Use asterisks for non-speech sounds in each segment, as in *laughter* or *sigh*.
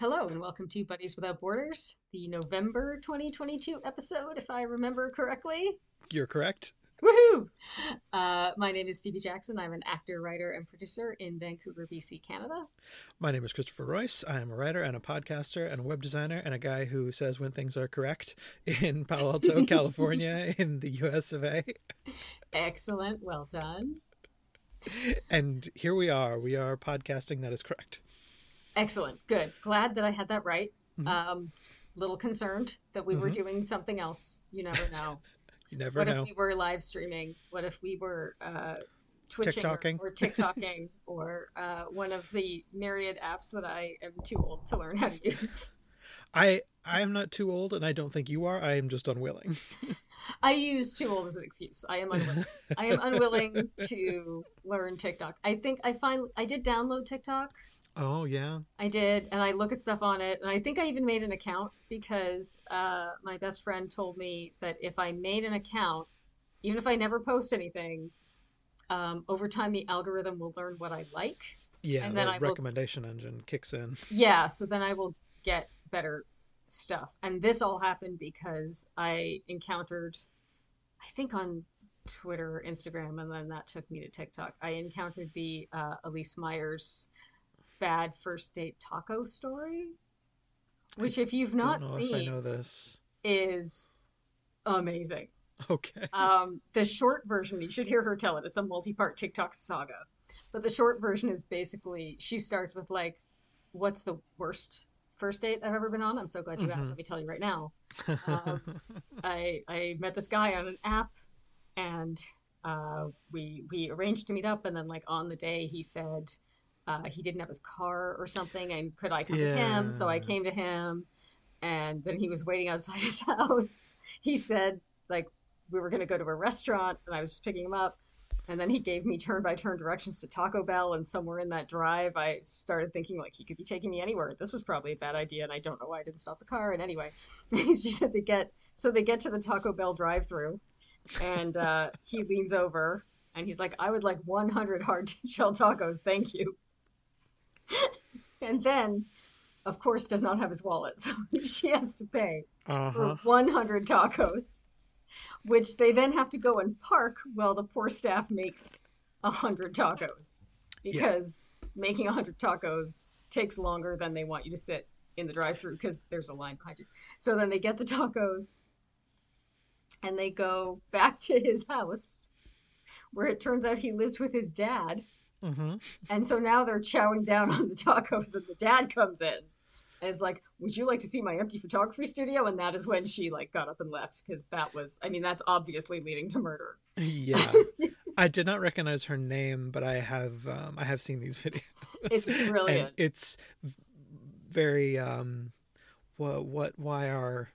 Hello and welcome to Buddies Without Borders, the November 2022 episode, if I remember correctly. You're correct. Woohoo! Uh, my name is Stevie Jackson. I'm an actor, writer, and producer in Vancouver, BC, Canada. My name is Christopher Royce. I am a writer and a podcaster and a web designer and a guy who says when things are correct in *laughs* Palo Alto, *laughs* California, in the US of A. Excellent. Well done. And here we are. We are podcasting that is correct. Excellent. Good. Glad that I had that right. Mhm. Um, little concerned that we were Mhm. doing something else. You never know. *laughs* You never what know. What if we were live streaming? What if we were uh, twitching or, TikToking. or TikToking *laughs* or uh, one of the myriad apps that I am too old to learn how to use? I I am not too old and I don't think you are. I am just unwilling. *laughs* I use too old as an excuse. I am unwilling. I am unwilling to learn TikTok. I think I find I did download TikTok. Oh yeah. I did, and I look at stuff on it, and I think I even made an account because uh, my best friend told me that if I made an account, even if I never post anything, um, over time the algorithm will learn what I like. Yeah, And then the I will- recommendation engine kicks in. Yeah, so then I will get better stuff. And this all happened because I encountered, I think on Twitter or Instagram, and then that took me to TikTok. I encountered the uh, Elyse Myers bad first date taco story, which, if you've not if I know this. is amazing. Okay. *laughs* Um, the short version, you should hear her tell it. It's a multi-part TikTok saga. But the short version is basically she starts with like, "What's the worst first date I've ever been on?" I'm so glad you asked. Mhm. Let me tell you right now. um, *laughs* I I met this guy on an app, and uh, we we arranged to meet up. And then like on the day, he said uh, he didn't have his car or something, and could I come to him? So I came to him, and then he was waiting outside *laughs* his house. He said like we were going to go to a restaurant, and I was just picking him up. And then he gave me turn by turn directions to Taco Bell, and somewhere in that drive, I started thinking like he could be taking me anywhere. This was probably a bad idea, and I don't know why I didn't stop the car. And anyway, *laughs* she said they get so they get to the Taco Bell drive-through, and uh, he leans over and he's like, "I would like 100 hard *laughs* shell tacos, thank you." *laughs* and then, of course, does not have his wallet, so *laughs* she has to pay uh for 100 tacos, which they then have to go and park while the poor staff makes 100 tacos. Yeah. Because making 100 tacos takes longer than they want you to sit in the drive through because there's a line behind you. So then they get the tacos and they go back to his house where it turns out he lives with his dad. Hmm And so now they're chowing down on the tacos, and the dad comes in and is like, "Would you like to see my empty photography studio?" And that is when she like got up and left because that was, I mean, that's obviously leading to murder. Yeah. *laughs* I did not recognize her name, but I have um, I have seen these *laughs* videos. It's brilliant. And it's very um what what why are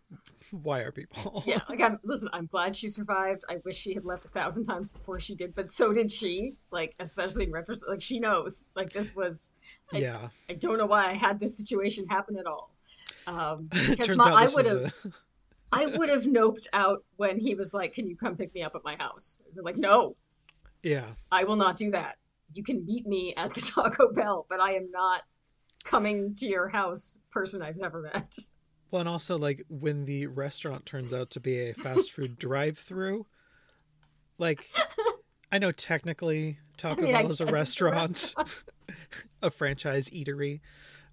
why are people? *laughs* yeah, like I'm listen. I'm glad she survived. I wish she had left a thousand times before she did, but so did she. Like, especially in retrospect, like she knows. Like this was. I, yeah. I don't know why I had this situation happen at all. Um, *laughs* because my, I would have. a *laughs* I would have noped out when he was like, "Can you come pick me up at my house?" They're like, "No, yeah. I will not do that. You can meet me at the Taco Bell, but I am not coming to your house, person I've never met." Well, and also like when the restaurant turns out to be a fast food *laughs* drive-through, like I know technically Taco mean, Bell is a it's a restaurant, *laughs* a franchise eatery,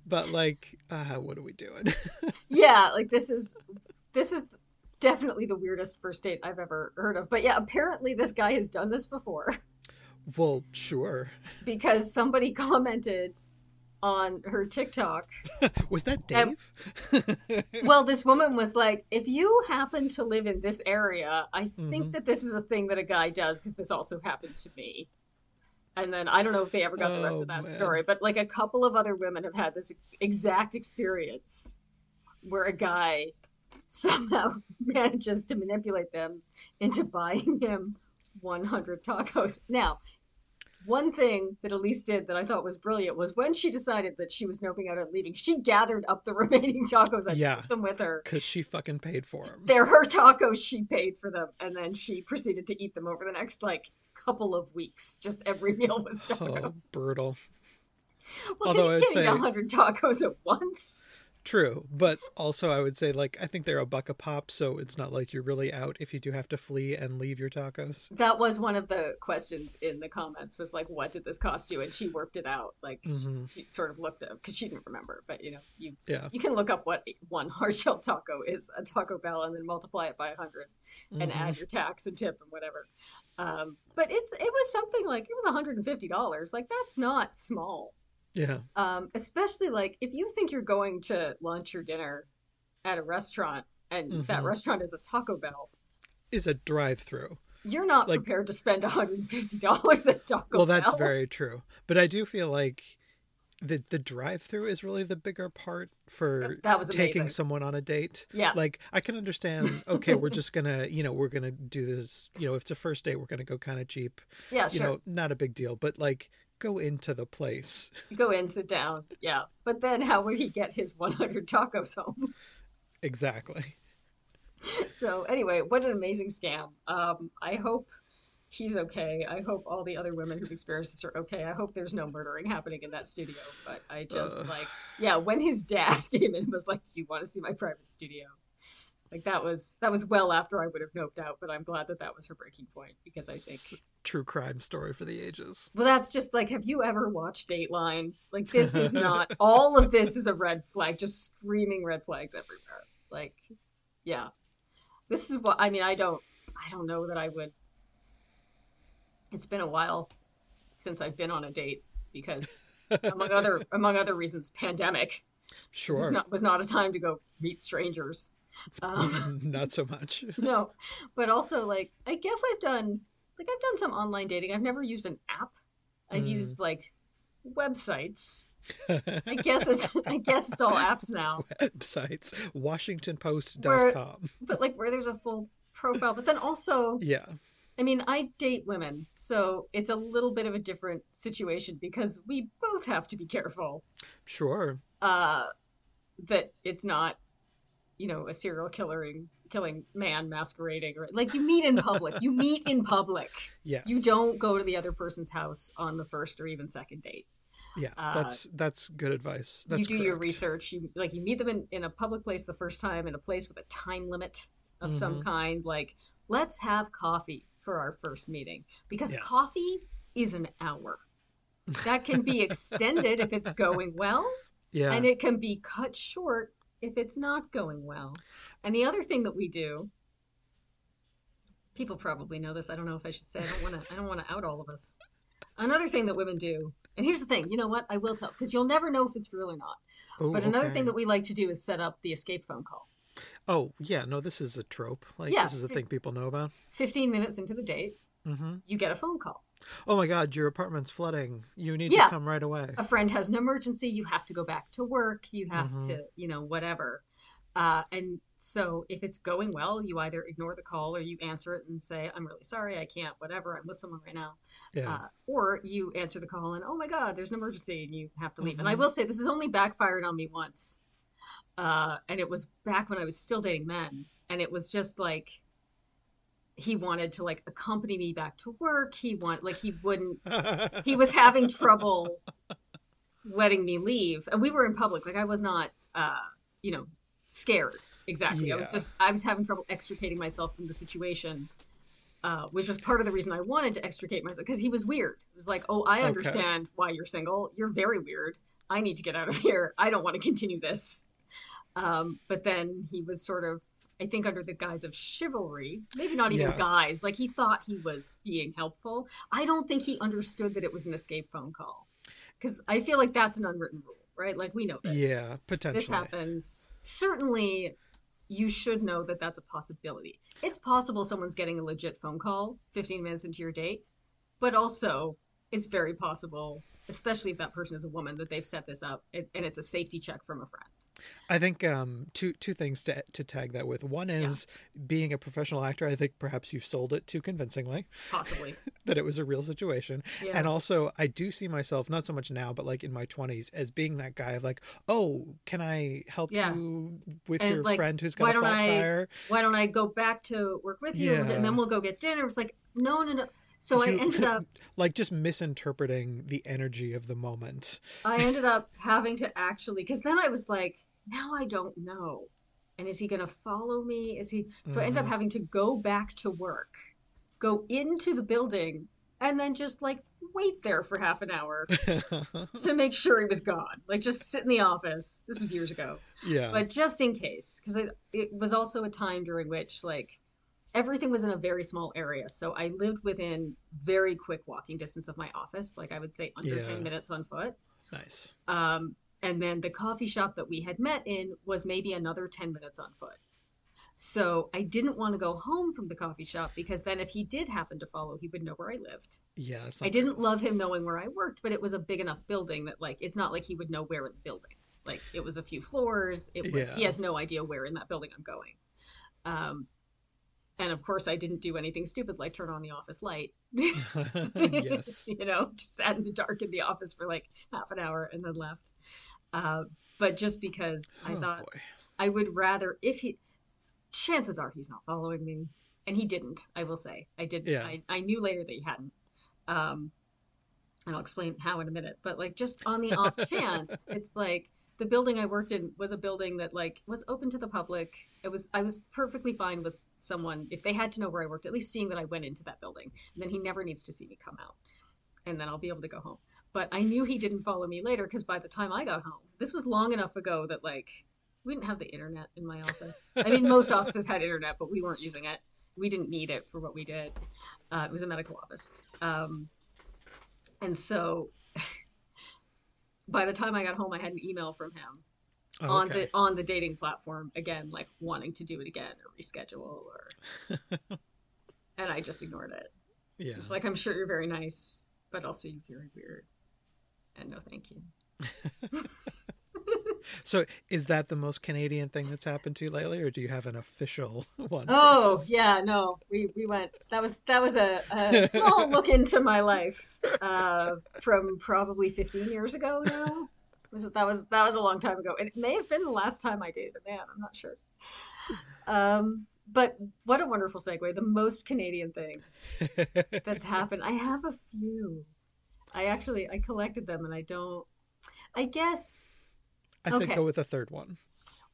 but like, uh, what are we doing? *laughs* yeah, like this is this is definitely the weirdest first date I've ever heard of. But yeah, apparently this guy has done this before well, sure. because somebody commented on her TikTok *laughs* Was that Dave? *laughs* well, this woman was like, if you happen to live in this area, I think Mhm. that this is a thing that a guy does because this also happened to me. And then I don't know if they ever got the rest Oh, of that man. story, but like a couple of other women have had this exact experience where a guy *laughs* somehow manages to manipulate them into buying him 100 tacos. Now, one thing that Elyse did that I thought was brilliant was when she decided that she was noping out and leaving, she gathered up the *laughs* remaining tacos and Yeah. took them with her. Because she fucking paid for them. They're her tacos, she paid for them, and then she proceeded to eat them over the next like couple of weeks. Just every *laughs* meal was oh, tacos. Oh, brutal. Well, Although I would getting say- a hundred tacos at once. True, but also I would say like I think they're a buck a pop, so it's not like you're really out if you do have to flee and leave your tacos. That was one of the questions in the comments. Was like, "What did this cost you?" And she worked it out. Like Mhm. she, she sort of looked up because she didn't remember. But you know, you Yeah. you can look up what one hard shell taco is a Taco Bell and then multiply it by a 100 and Mhm. add your tax and tip and whatever. Um, but it's it was something like it was 150 dollars. Like that's not small. Yeah. um, especially like if you think you're going to lunch or dinner at a restaurant and that Mhm. restaurant is a Taco Bell, Is a drive-through. you're not Like- prepared to spend *laughs* $150 at Taco Bell. well, that's Bell. very true. But I do feel like the the drive-through is really the bigger part for That was taking someone on a date. Yeah. Like I can understand, *laughs* okay, we're just gonna, you know, we're gonna do this, you know, if it's a first date, we're gonna go kind of cheap. Yeah, sure. You know, not a big deal, but like go into the place. Go in, sit down. Yeah. But then how would he get his 100 tacos home? Exactly. so anyway, what an amazing scam. Um, I hope he's okay. I hope all the other women who've experienced this are okay. I hope there's no murdering happening in that studio. But I just Ugh. like, yeah, when his dad *laughs* came in and was like, "Do you want to see my private studio?" Like that was that was well after I would have noped out. But I'm glad that that was her breaking point because I think. True crime story for the ages. Well, that's just like, have you ever watched Dateline? Like, this is *laughs* not, all of this is a red flag, just screaming red flags everywhere. Like, yeah. This is what, I mean, I don't, I don't know that I would. It's been a while since I've been on a date because, among *laughs* other, among other reasons, pandemic. Sure. not, was not a time to go meet strangers. *laughs* Um, Not so much. no, but also like I guess I've done like I've done some online dating. I've never used an app. I've Mm. used like websites. I *laughs* guess it's I guess it's all apps now. *laughs* Websites. WashingtonPost.com. But like where there's a full profile. But then also Yeah. I mean I date women, so it's a little bit of a different situation because we both have to be careful Sure. uh that it's not you know a serial killing killing man masquerading or like you meet in public. you meet in public. *laughs* yeah You don't go to the other person's house on the first or even second date. Yeah. uh, that's that's good advice. That's you do your research. You like you meet them in, in a public place the first time in a place with a time limit of some Mhm. kind. Like, let's have coffee for our first meeting because Yeah. coffee is an hour. That can be *laughs* extended if it's going well, Yeah. and it can be cut short if it's not going well. And the other thing that we do, people probably know this. I don't know if I should say. I don't want to. I don't want to out all of us. Another thing that women do, and here's the thing. You know what? I will tell because you'll never know if it's real or not. Oh, But another okay. thing that we like to do is set up the escape phone call. Oh, yeah. No, this is a trope. Like Yeah. this is a thing people know about. 15 minutes into the date, hmm you get a phone call. Oh my God, your apartment's flooding. You need Yeah. to come right away. A friend has an emergency. You have to go back to work. You have Mhm. to, you know, whatever. Uh, and so if it's going well, you either ignore the call or you answer it and say, I'm really sorry. I can't, whatever. I'm with someone right now. Yeah. Uh, or you answer the call and, oh my God, there's an emergency and you have to leave. And I Mhm. will say, this has only backfired on me once. Uh, and it was back when I was still dating men. And it was just like, he wanted to like accompany me back to work. He want like he wouldn't *laughs* he was having trouble letting me leave. And we were in public. Like i was not uh you know scared exactly. I was just i was having trouble extricating myself from the situation uh, which was part of the reason i wanted to extricate myself because he was weird. It was like oh i Okay. understand why you're single. You're very weird. I need to get out of *laughs* here. I don't want to continue this. Um, but then he was sort of i think under the guise of chivalry maybe not even Yeah. guise like he thought he was being helpful i don't think he understood that it was an escape phone call because I feel like that's an unwritten rule, right? Like we know this. yeah, potentially. this happens. Certainly, you should know that that's a possibility. It's possible someone's getting a legit phone call 15 minutes into your date, but also it's very possible, especially if that person is a woman, that they've set this up and and it's a safety check from a friend. I think um, two two things to to tag that with. One is being a professional actor. I think perhaps you've sold it too convincingly Possibly. *laughs* that it was a real situation. Yeah. And also, I do see myself not so much now, but like in my twenties, as being that guy of like, oh, can I help Yeah. you with And, your like, friend who's why got a don't I- tire? Why don't I go back to work with you Yeah. and then we'll go get dinner? It was like, no, no, no. So I ended *laughs* up like just misinterpreting the energy of the moment. I ended up having to actually because then I was like, now I don't know. And is he gonna follow me? Is he so I ended up Mhm. having to go back to work, go into the building, and then just like wait there for half an hour *laughs* to make sure he was gone. Like just sit in the office. This was years ago. yeah. But just in case, because it, it was also a time during which like everything was in a very small area. So I lived within very quick walking distance of my office. Like I would say under Yeah. 10 minutes on foot. nice. Um, and then the coffee shop that we had met in was maybe another 10 minutes on foot. So I didn't want to go home from the coffee shop because then if he did happen to follow, he would know where I lived. Yeah. I didn't love him knowing where I worked, but it was a big enough building that like it's not like he would know where in the building. Like it was a few floors. It was he has no idea where in that building I'm going. Um, and of course I didn't do anything stupid like turn on the office light. *laughs* yes. *laughs* you know, just sat in the dark in the office for like half an hour and then left. Uh, but just because I Oh, thought boy. I would rather if he chances are he's not following me. And he didn't, I will say. I did Yeah. I, I knew later that he hadn't. Um and I'll explain how in a minute. But like just on the off *laughs* chance, it's like the building I worked in was a building that like was open to the public. It was I was perfectly fine with someone if they had to know where I worked, at least seeing that I went into that building. And then he never needs to see me come out. And then I'll be able to go home. But I knew he didn't follow me later because by the time I got home, this was long enough ago that like we didn't have the internet in my office. I mean, most offices had internet, but we weren't using it. We didn't need it for what we did. Uh, it was a medical office. Um, and so *laughs* by the time I got home, I had an email from him Oh, on okay. the on the dating platform again, like wanting to do it again or reschedule or. *laughs* and I just ignored it. yeah. It's like I'm sure you're very nice, but also you're very weird. And no, thank you. *laughs* So is that the most Canadian thing that's happened to you lately, or do you have an official *laughs* one? Oh yeah, no, we we went. That was that was a, a small *laughs* look into my life uh, from probably 15 years ago now. Was it, that was that was a long time ago, and it may have been the last time I dated a man. I'm not sure. Um, but what a wonderful segue. The most Canadian thing that's happened. I have a few. I actually I collected them, and I don't. I guess. I think okay. go with a third one.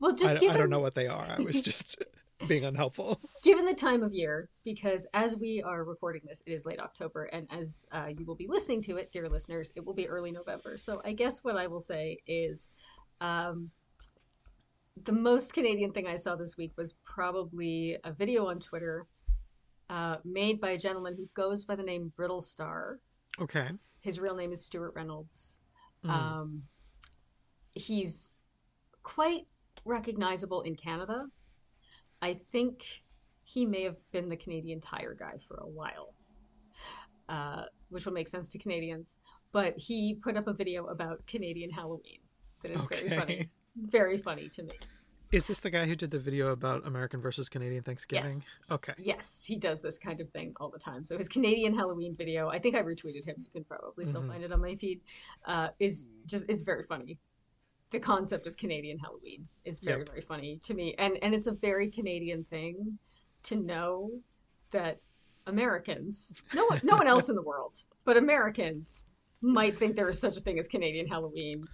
Well, I, just I given don't know what they are. I was just *laughs* being unhelpful. given the time of year, because as we are recording this, it is late October, and as uh, you will be listening to it, dear listeners, it will be early November. So I guess what I will say is um, the most Canadian thing I saw this week was probably a video on Twitter uh, made by a gentleman who goes by the name Brittlestar. Okay. His real name is Stuart Reynolds. Mm. Um, he's quite recognizable in Canada. I think he may have been the Canadian Tire guy for a while, uh, which will make sense to Canadians. But he put up a video about Canadian Halloween that is very funny. Very funny to me. Is this the guy who did the video about American versus Canadian Thanksgiving? Yes. Okay. Yes, he does this kind of thing all the time. So his Canadian Halloween video, I think I retweeted him. You can probably still Mhm. find it on my feed. Uh, is just is very funny. The concept of Canadian Halloween is very Yep. very funny to me, and and it's a very Canadian thing to know that Americans, no one, no one else in the world, but Americans might think there is such a thing as Canadian Halloween.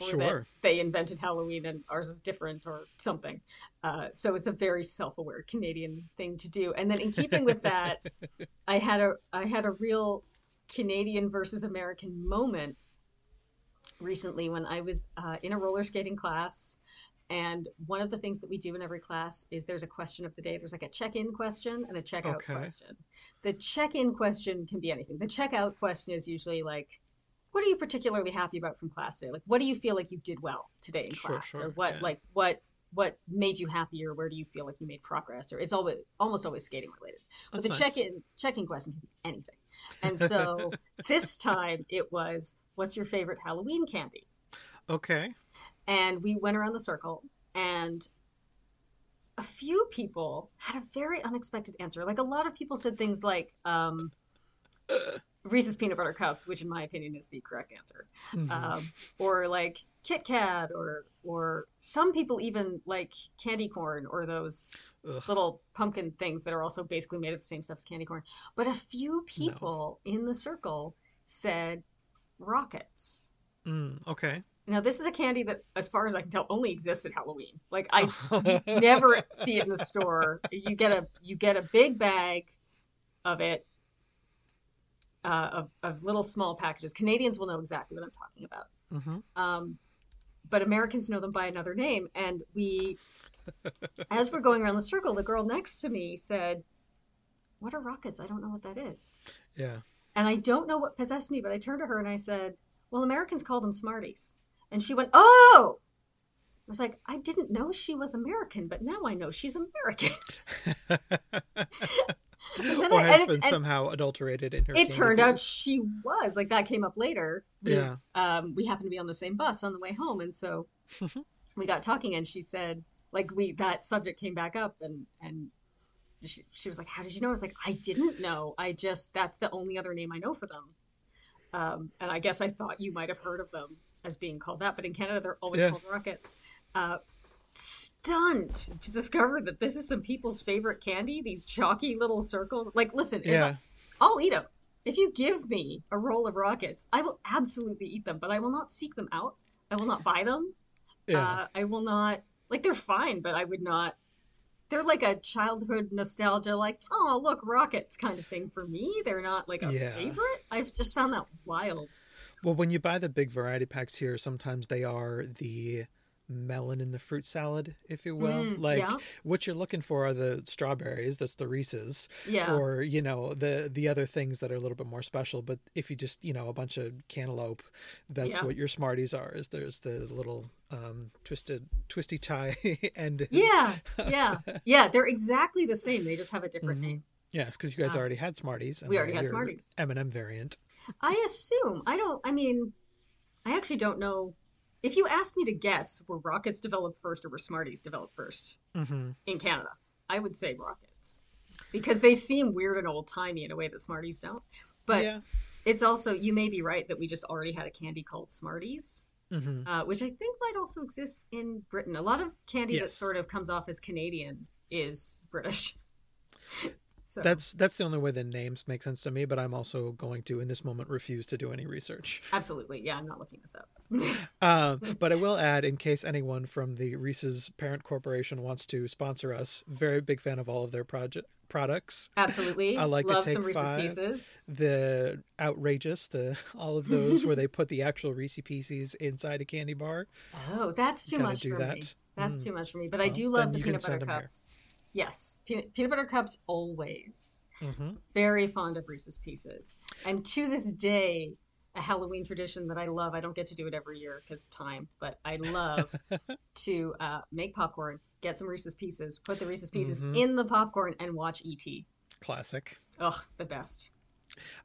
Or that Sure. they invented Halloween and ours is different or something. Uh, so it's a very self-aware Canadian thing to do. And then in keeping with that, *laughs* I had a I had a real Canadian versus American moment recently when I was uh, in a roller skating class. And one of the things that we do in every class is there's a question of the day. There's like a check-in question and a check-out Okay. question. The check-in question can be anything. The check-out question is usually like, what are you particularly happy about from class today? Like, what do you feel like you did well today in Sure, class? sure, or what, yeah. like, what, what made you happier? Where do you feel like you made progress? Or it's always almost always skating related. But That's the nice. check-in check-in question can be anything. And so *laughs* this time it was, what's your favorite Halloween candy? Okay. And we went around the circle, and a few people had a very unexpected answer. Like a lot of people said things like, um, Reese's peanut butter cups, which in my opinion is the correct answer, Mhm. um, or like Kit Kat, or or some people even like candy corn or those Ugh. little pumpkin things that are also basically made of the same stuff as candy corn. But a few people in the circle said rockets. Mm, okay. Now this is a candy that, as far as I can tell, only exists at Halloween. Like I *laughs* never see it in the store. You get a you get a big bag of it, uh, of of little small packages. Canadians will know exactly what I'm talking about. hmm Um, but Americans know them by another name. And we, *laughs* as we're going around the circle, the girl next to me said, "What are rockets? I don't know what that is." Yeah. And I don't know what possessed me, but I turned to her and I said, "Well, Americans call them Smarties." And she went, "Oh." I was like, I didn't know she was American, but now I know she's American. *laughs* *laughs* then or has and- been and- somehow adulterated in her. It turned out she was. Like that came up later. We, Yeah. Um, we happened to be on the same bus on the way home, and so *laughs* we got talking, and she said, like we that subject came back up, and and she, she was like, "How did you know?" I was like, "I didn't know. I just that's the only other name I know for them." Um, and I guess I thought you might have heard of them as being called that, but in Canada they're always Yeah. called rockets. Uh, stunned to discover that this is some people's favorite candy. These chalky little circles. Like, listen, if I- Yeah. I'll eat them. If you give me a roll of rockets, I will absolutely eat them, but I will not seek them out. I will not buy them. Yeah. Uh, I will not, like, they're fine, but I would not. They're like a childhood nostalgia, like, oh, look, rockets kind of thing for me. They're not like a Yeah. favorite. I've just found that wild. Well, when you buy the big variety packs here, sometimes they are the melon in the fruit salad, if you will. Mm, like yeah. what you're looking for are the strawberries, that's the Reese's, Yeah. or you know the the other things that are a little bit more special. But if you just you know a bunch of cantaloupe, that's Yeah. what your Smarties are. Is there's the little um, twisted twisty tie *laughs* and yeah. Yeah. *laughs* Yeah. They're exactly the same. They just have a different Mhm. name. Yes, because you guys already had Smarties. and we already had Smarties. M&M variant. I assume. I don't. I mean, I actually don't know. If you asked me to guess, were rockets developed first or were Smarties developed first hmm in Canada? I would say rockets because they seem weird and old timey in a way that Smarties don't. But yeah. it's also you may be right that we just already had a candy called Smarties, hmm uh, which I think might also exist in Britain. A lot of candy that sort of comes off as Canadian is British. *laughs* So That's that's the only way the names make sense to me, but I'm also going to, in this moment, refuse to do any research. *laughs* absolutely, yeah. I'm not looking this up. *laughs* Um, but I will add, in case anyone from the Reese's parent corporation wants to sponsor us, very big fan of all of their project products. Absolutely, I like to love take some Reese's five. Pieces. The outrageous, the all of those where *laughs* they put the actual Reese Pieces inside a candy bar. Oh, that's too much do for me. That's Mm. too much for me. But I do love the peanut butter 'em here. Yes, peanut, peanut butter cups always. hmm Very fond of Reese's Pieces, and to this day, a Halloween tradition that I love. I don't get to do it every year because time, but I love *laughs* to uh, make popcorn, get some Reese's Pieces, put the Reese's Pieces Mhm. in the popcorn, and watch ET. Classic. Ugh, the best.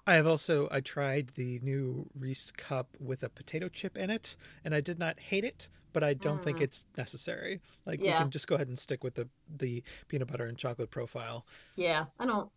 I have also I tried the new Reese cup with a potato chip in it, and I did not hate it, but I don't think Mm. it's necessary. Like we can just go ahead and stick with the the peanut butter and chocolate profile. Yeah, I don't.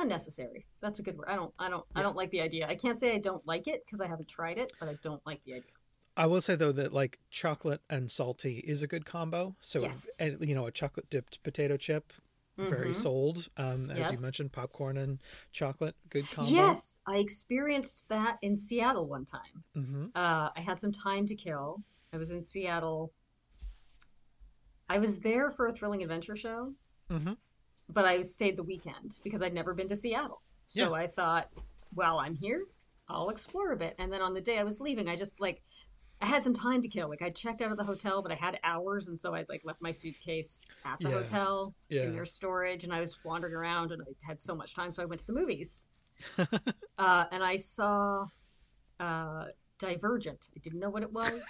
Unnecessary. That's a good word. I don't. I don't. I don't like the idea. I can't say I don't like it because I haven't tried it, but I don't like the idea. I will say though that like chocolate and salty is a good combo. So Yes. and, you know a chocolate dipped potato chip, very Mhm. sold. Um, as Yes. you mentioned, popcorn and chocolate, good combo. Yes, I experienced that in Seattle one time. hmm Uh, I had some time to kill. I was in Seattle. I was there for a thrilling adventure show, hmm but I stayed the weekend because I'd never been to Seattle. So I thought, well, I'm here. I'll explore a bit. And then on the day I was leaving, I just like I had some time to kill. Like I checked out of the hotel, but I had hours, and so I like left my suitcase at the Yeah. hotel Yeah. in their storage, and I was wandering around, and I had so much time, so I went to the movies. *laughs* uh, and I saw uh, Divergent. I didn't know what it was.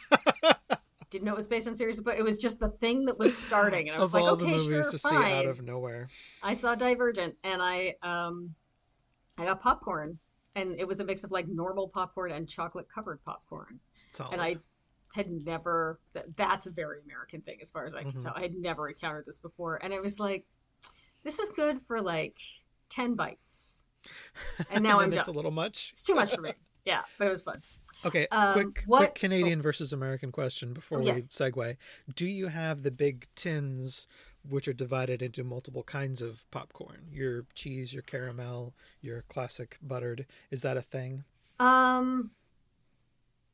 *laughs* didn't know it was based on series, but it was just the thing that was starting, and I was like, okay, sure, to fine. see out of nowhere. I saw Divergent, and I um, I got popcorn, and it was a mix of like normal popcorn and chocolate covered popcorn, Solid. and I had never. That, that's a very American thing, as far as I can Mhm. tell. I had never encountered this before, and it was like, this is good for like ten bites. *laughs* And now I'm it's done. a little much. It's too much for me. Yeah, but it was fun. Okay, Um, quick, what- quick Canadian versus American question before Oh, we segue. Do you have the big tins which are divided into multiple kinds of popcorn? Your cheese, your caramel, your classic buttered. Is that a thing? Um,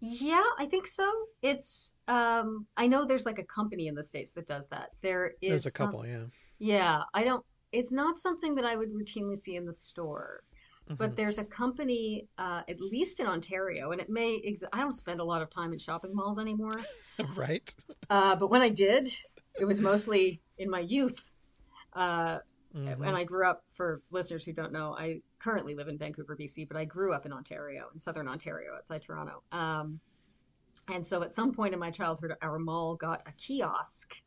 yeah, I think so. It's um, I know there's like a company in the States that does that. There is There's a some- couple, yeah. Yeah, I don't. It's not something that I would routinely see in the store, but Mhm. there's a company, uh, at least in Ontario, and it may. Ex I don't spend a lot of time in shopping malls anymore, *laughs* right? uh, but when I did, it was mostly in my youth. Uh, Mhm. and I grew up, for listeners who don't know, I currently live in Vancouver, BC, but I grew up in Ontario, in southern Ontario, outside Toronto. Um, and so at some point in my childhood, our mall got a kiosk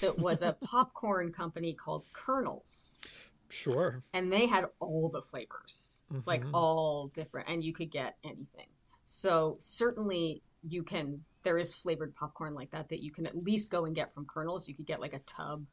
that was a *laughs* popcorn company called Kernels. Sure. And they had all the flavors, like Mhm. all different, and you could get anything. So certainly you can, there is flavored popcorn like that that you can at least go and get from Kernels. You could get like a tub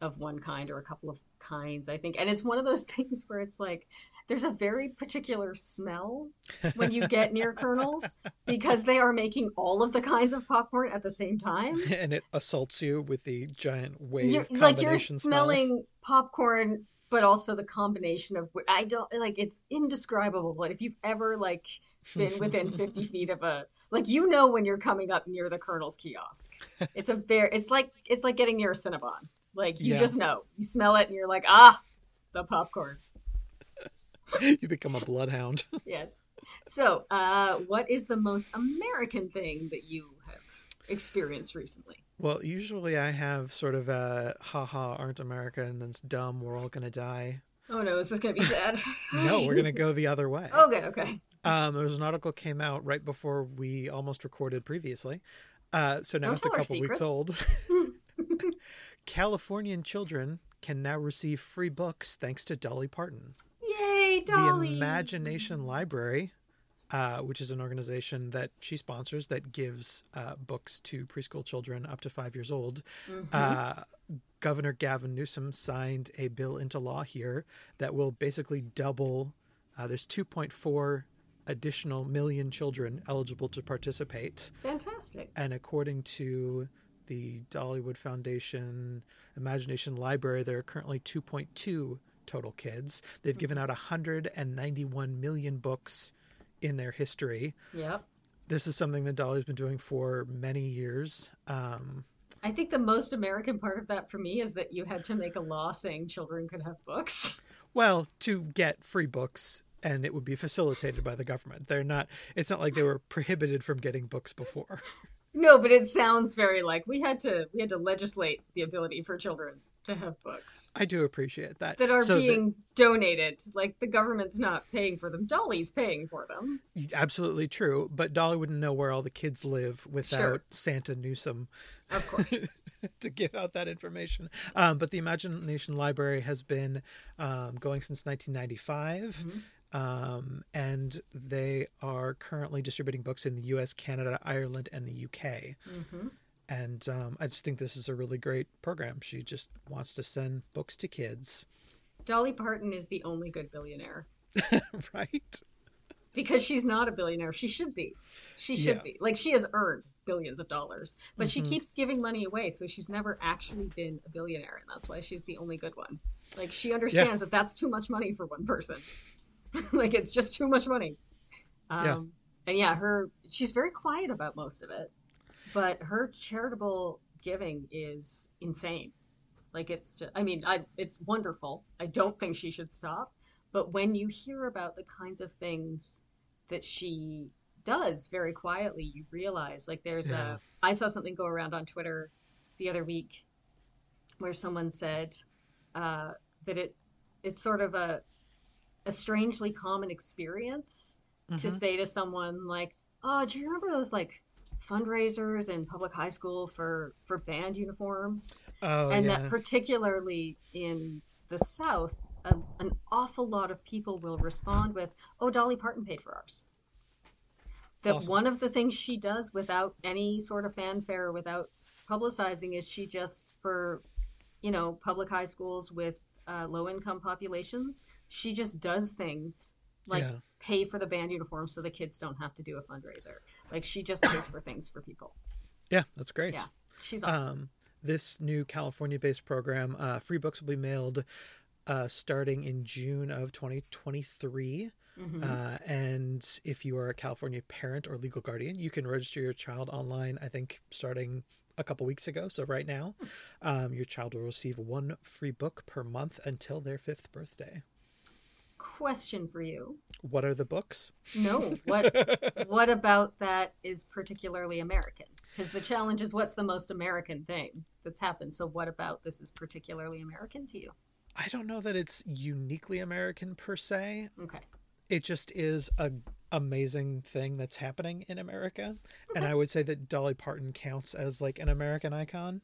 of one kind or a couple of kinds, I think. And it's one of those *laughs* things where it's like there's a very particular smell when you get near *laughs* Kernels because they are making all of the kinds of popcorn at the same time. *laughs* and it assaults you with the giant wave You're, like you're combination smell. smelling popcorn but also the combination of I don't like it's indescribable but if you've ever like been within *laughs* 50 feet of a like you know when you're coming up near the Kernels kiosk. It's a very it's like it's like getting near a Cinnabon. Like you Yeah. just know. You smell it and you're like ah the popcorn. *laughs* You become a bloodhound. *laughs* yes. So uh what is the most American thing that you have experienced recently Well, usually I have sort of a haha, aren't American, and it's dumb, we're all gonna die. oh no is this gonna be *laughs* sad No, we're gonna go the other way. oh good okay Um, there was an article came out right before we almost recorded previously. Uh, so now Don't it's a couple weeks old. *laughs* *laughs* Californian children can now receive free books thanks to Dolly Parton. yay Dolly The Imagination Library, uh, which is an organization that she sponsors that gives uh, books to preschool children up to five years old. Mhm. Uh, Governor Gavin Newsom signed a bill into law here that will basically double. Uh, there's 2.4 additional million children eligible to participate, Fantastic. and according to the Dollywood Foundation Imagination Library, there are currently 2.2 total kids. They've given out 191 million books in their history. Yep. This is something that Dolly's been doing for many years. Um, I think the most American part of that for me is that you had to make a law saying children could have books. Well, to get free books and it would be facilitated by the government. They're not it's not like they were prohibited from getting books before. No, but it sounds very like we had to we had to legislate the ability for children to have books I do appreciate that. that are So being donated. Like the government's not paying for them. Dolly's paying for them. absolutely true, but Dolly wouldn't know where all the kids live without Sure. Santa Newsom Of course. *laughs* to give out that information. Um, but the Imagination Library has been um, going since 1995. Mhm. Um, and they are currently distributing books in the US, Canada, Ireland, and the UK. hmm And um, I just think this is a really great program. She just wants to send books to kids, Dolly Parton is the only good billionaire *laughs* right? because she's not a billionaire. She should be. She should Yeah. be. Like she has earned billions of dollars, but she Mhm. keeps giving money away, so she's never actually been a billionaire, and that's why she's the only good one. Like she understands that that's too much money for one person. *laughs* like it's just too much money. Um, Yeah. And yeah, her she's very quiet about most of it, but her charitable giving is insane. Like it's just, I mean, I, it's wonderful. I don't think she should stop. But when you hear about the kinds of things that she does very quietly, you realize like there's Yeah. a, I saw something go around on Twitter the other week where someone said uh, that it, it's sort of a, a strangely common experience to Mhm. say to someone like, "Oh, do you remember those like fundraisers in public high school for for band uniforms?" Oh, and yeah. that particularly in the South, a, an awful lot of people will respond with, "Oh, Dolly Parton paid for ours." That Awesome. one of the things she does without any sort of fanfare, without publicizing, is she just for, you know, public high schools with uh, low income populations. She just does things like Yeah. pay for the band uniform so the kids don't have to do a fundraiser. Like she just pays for things for people. Yeah, that's great. Yeah, she's awesome. Um, this new California-based program, uh, free books will be mailed uh, starting in June of 2023. Mhm. Uh, and if you are a California parent or legal guardian, you can register your child online. I think starting a couple weeks ago. So right now, um, your child will receive one free book per month until their fifth birthday. Question for you. What are the books? No, what *laughs* what about that is particularly American? Because the challenge is what's the most American thing that's happened. So what about this is particularly American to you? I don't know that it's uniquely American per se. Okay. it just is a amazing thing that's happening in America, and I would say that Dolly Parton counts as like an American icon.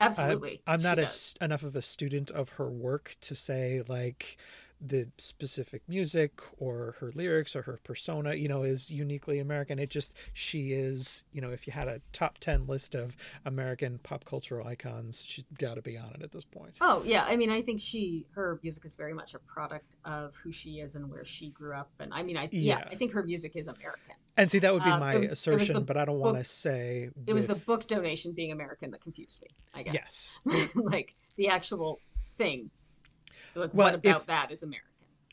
Absolutely. I'm not a, enough of a student of her work to say like the specific music or her lyrics or her persona, you know, is uniquely American. It just she is, you know, if you had a top ten list of American pop cultural icons, she's got to be on it at this point. Oh yeah, I mean, I think she her music is very much a product of who she is and where she grew up, and I mean, I yeah, Yeah. I think her music is American. And see, that would be Um, my was- the assertion, but I don't want to say It was the book donation being American that confused me. I guess. Yes. *laughs* like the actual thing. Like, Well, what about if- that is American?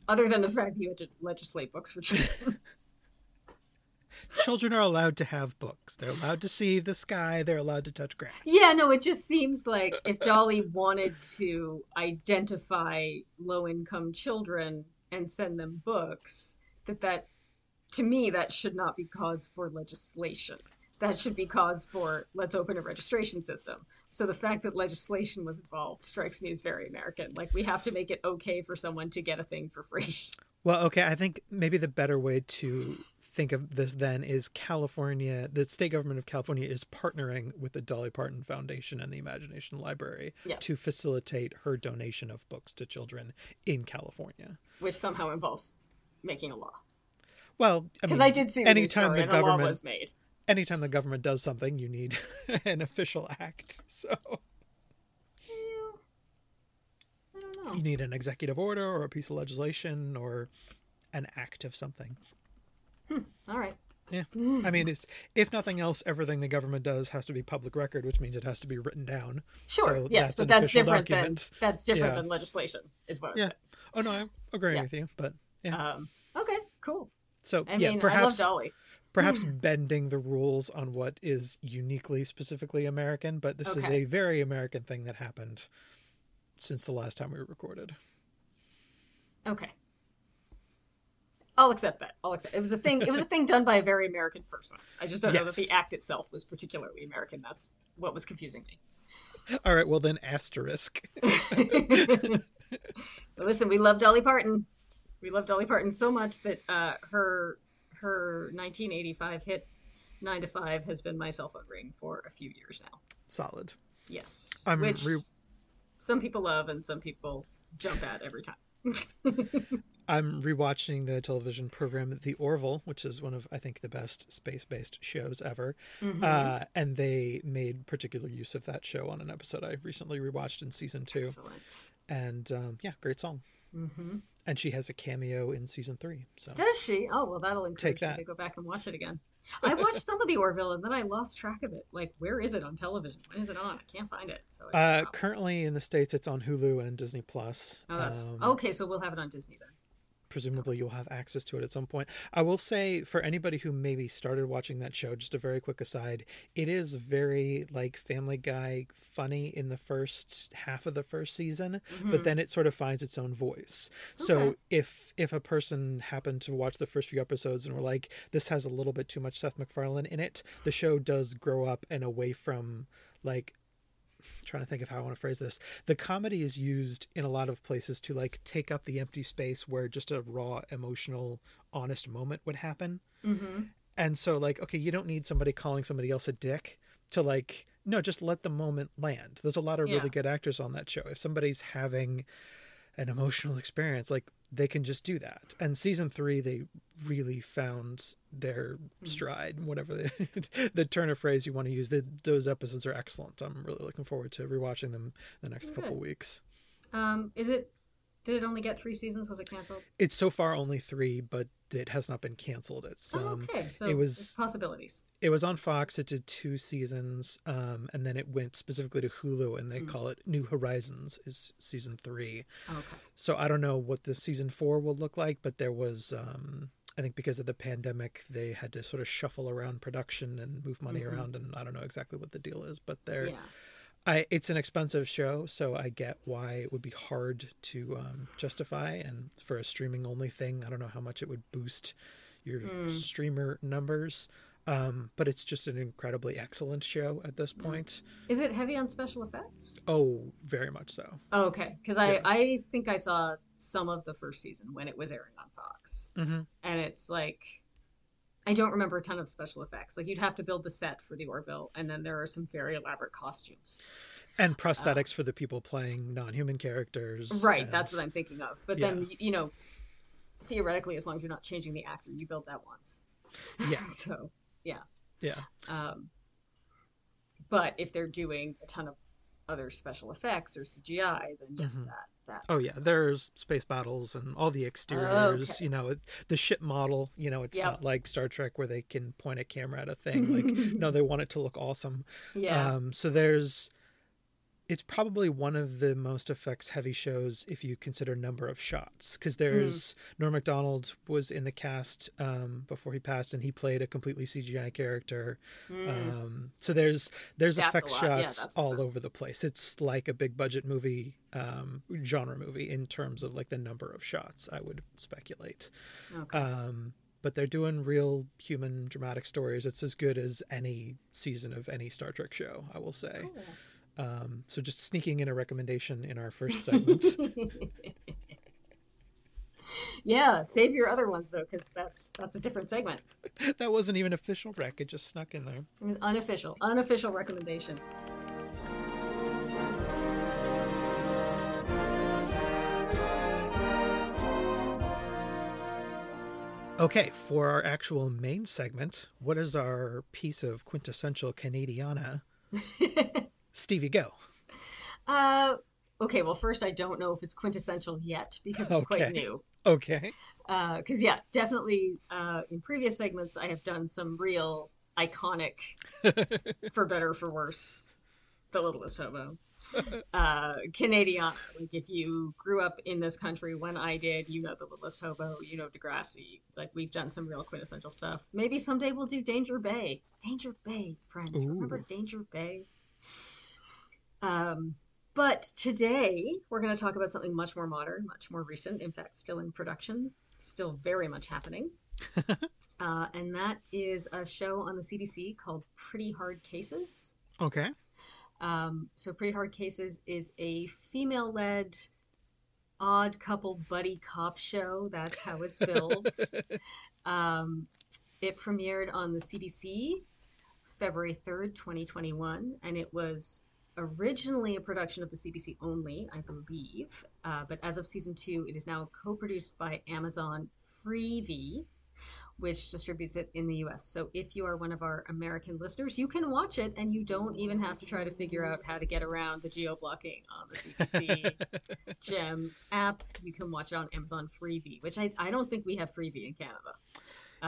Other than the fact that you had to legislate books for children. *laughs* children are allowed to have books. They're allowed to see the sky. They're allowed to touch grass. yeah, no, it just seems like if Dolly wanted to identify low income children and send them books, that that to me that should not be cause for legislation. That should be cause for let's open a registration system. So the fact that legislation was involved strikes me as very American. Like we have to make it okay for someone to get a thing for free. *laughs* Well, okay, I think maybe the better way to think of this then is California, the state government of California is partnering with the Dolly Parton Foundation and the Imagination Library Yeah. to facilitate her donation of books to children in California. which somehow involves making a law. Well, I Because mean, I, did see the anytime the law government was made. Anytime the government does something, you need *laughs* an official act. So I don't know. you need an executive order or a piece of legislation or an act of something. All right. Yeah. I mean, it's if nothing else, everything the government does has to be public record, which means it has to be written down. Sure. So yes, that's but that's different document. than that's different Yeah. than legislation, is what I'm Yeah. saying. Oh no, I'm agreeing Yeah. with you, but yeah. Um, okay, cool. so I yeah, mean, I love perhaps Dolly. Perhaps bending the rules on what is uniquely specifically American, but this is a very American thing that happened since the last time we recorded. Okay. I'll accept that. I'll accept. It was a thing. It was a thing done by a very American person. I just don't know that the act itself was particularly American. That's what was confusing me. All right, well then asterisk. *laughs* *laughs* Listen, we love Dolly Parton. We love Dolly Parton so much that uh, her her 1985 hit "Nine to Five has been my cell phone ring for a few years now. Solid. Yes, I'm which re- some people love and some people jump at every time. *laughs* I'm rewatching the television program The Orville, which is one of I think the best space-based shows ever. Mhm. Uh, and they made particular use of that show on an episode I recently rewatched in season two. Excellent. And um, yeah, great song. hmm And she has a cameo in season three. So Does she? Oh well, that'll encourage Take me that. to go back and watch it again. I watched some of the Orville and then I lost track of it. Like, where is it on television? When is it on? I can't find it. So uh, currently in the states, it's on Hulu and Disney Plus. oh, that's Um, okay. So we'll have it on Disney then. Presumably you'll have access to it at some point. I will say for anybody who maybe started watching that show, just a very quick aside, it is very like Family Guy funny in the first half of the first season, but Mhm. then it sort of finds its own voice. So if if a person happened to watch the first few episodes and were like, this has a little bit too much Seth MacFarlane in it, the show does grow up and away from like trying to think of how I want to phrase this. The comedy is used in a lot of places to like take up the empty space where just a raw, emotional, honest moment would happen. Mm-hmm. And so, like, okay, you don't need somebody calling somebody else a dick to like, no, just let the moment land. There's a lot of Yeah. really good actors on that show. If somebody's having an emotional experience, like they can just do that. And season three, they really found their Hmm. stride, whatever the, *laughs* the turn of phrase you want to use. The, those episodes are excellent. I'm really looking forward to rewatching them the next Good. couple weeks. Um, is it Did it only get three seasons? Was it canceled? It's so far only three, but it has not been canceled. It's oh, um, okay, so it was- possibilities. it was on Fox. It did two seasons, um, and then it went specifically to Hulu, and they Mm. call it New Horizons is season three. Okay. So I don't know what the season four will look like, but there was, um, I think, because of the pandemic, they had to sort of shuffle around production and move money Mhm. around, and I don't know exactly what the deal is, but they're. Yeah. I, it's an expensive show, so I get why it would be hard to um, justify. And for a streaming only thing, I don't know how much it would boost your Mm. streamer numbers. Um, but it's just an incredibly excellent show at this Mm. point. Is it heavy on special effects? Oh, very much so. Oh, okay, because I Yeah. I think I saw some of the first season when it was airing on Fox, hmm and it's like I don't remember a ton of special effects. Like you'd have to build the set for the Orville, and then there are some very elaborate costumes. And prosthetics for the people playing non-human characters. Right, that's what I'm thinking of. But Yeah. then you know, theoretically, as long as you're not changing the actor, you build that once. Yeah, *laughs* so yeah. yeah. Um, but if they're doing a ton of other special effects or CGI, then yes, Mhm. that that. Oh yeah, there's space battles and all the exteriors. Okay. You know, the ship model. You know, it's Yep. not like Star Trek where they can point a camera at a thing. Like, no, *laughs* they want it to look awesome. yeah. Um, so there's, it's probably one of the most effects heavy shows if you consider number of shots. Because there's Norm Macdonald was in the cast um, before he passed, and he played a completely CGI character. Mm. Um, so there's there's That's effect lot. Yeah, shots all over the place. It's like a big budget movie, um, genre movie in terms of like the number of shots. I would speculate. okay. Um, but they're doing real human dramatic stories. It's as good as any season of any Star Trek show, I will say. Cool. Um, so just sneaking in a recommendation in our first segment. *laughs* yeah, save your other ones though, because that's that's a different segment. *laughs* that wasn't even official rec. It just snuck in there. It was unofficial, unofficial recommendation. Okay, for our actual main segment, what is our piece of quintessential Canadiana? *laughs* Stevie, go. uh, okay. Well, first, I don't know if it's quintessential yet because it's quite new. Okay. Uh because yeah, definitely. Uh, in previous segments, I have done some real iconic, *laughs* for better or for worse, The Littlest Hobo. uh, Canadiana. Like if you grew up in this country when I did, you know The Littlest Hobo, you know Degrassi. Like we've done some real quintessential stuff. Maybe someday we'll do Danger Bay. Danger Bay, friends. Remember Danger Bay? Um, but today we're going to talk about something much more modern, much more recent. In fact, still in production, still very much happening. *laughs* uh, and that is a show on the CBC called Pretty Hard Cases. Okay. Um, so, Pretty Hard Cases is a female led, odd couple buddy cop show. That's how it's billed. *laughs* um, it premiered on the CBC February 3rd, 2021, and it was originally a production of the CBC only, I believe. Uh, but as of season two, it is now co produced by Amazon Freevee which distributes it in the US. So if you are one of our American listeners, you can watch it and you don't even have to try to figure out how to get around the geo blocking on the CBC *laughs* Gem app. You can watch it on Amazon Freevee, which I, I don't think we have Freevee in Canada.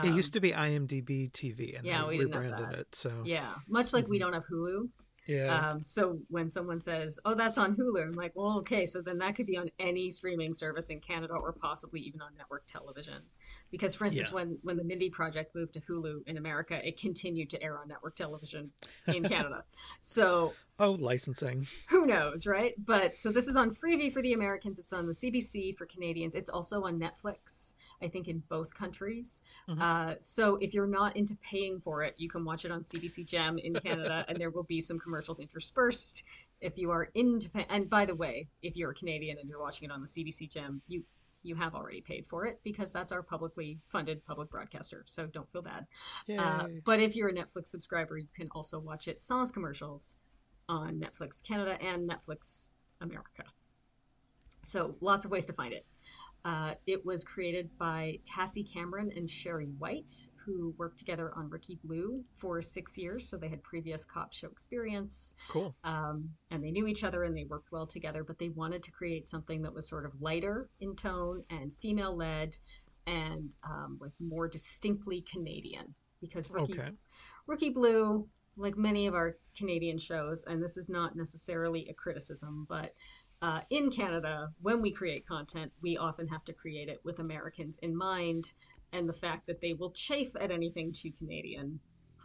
it used to be IMDb TV, and Um, yeah, they we rebranded it. So Yeah, much like we Mhm. don't have Hulu. Yeah, Um, so when someone says, "Oh, that's on Hulu," I'm like, "Well, okay, so then that could be on any streaming service in Canada or possibly even on network television." Because, for instance, Yeah. when when the Mindy Project moved to Hulu in America, it continued to air on network television in *laughs* Canada. so oh, licensing. who knows, right? But so this is on Freevee for the Americans. It's on the CBC for Canadians. It's also on Netflix, I think, in both countries. Mhm. Uh, so if you're not into paying for it, you can watch it on CBC Gem in Canada, and there will be some commercials interspersed. If you are into, pay- and by the way, if you're a Canadian and you're watching it on the CBC Gem, you you have already paid for it because that's our publicly funded public broadcaster. So don't feel bad. Uh, but if you're a Netflix subscriber, you can also watch it sans commercials on Netflix Canada and Netflix America. So lots of ways to find it. Uh, it was created by Tassie Cameron and Sherry White, who worked together on Rookie Blue for six years. So they had previous cop show experience. Cool. Um, and they knew each other and they worked well together, but they wanted to create something that was sort of lighter in tone and female led and um, like more distinctly Canadian. Because Rookie, Okay. Rookie Blue, like many of our Canadian shows, and this is not necessarily a criticism, but uh, in Canada, when we create content, we often have to create it with Americans in mind and the fact that they will chafe at anything too Canadian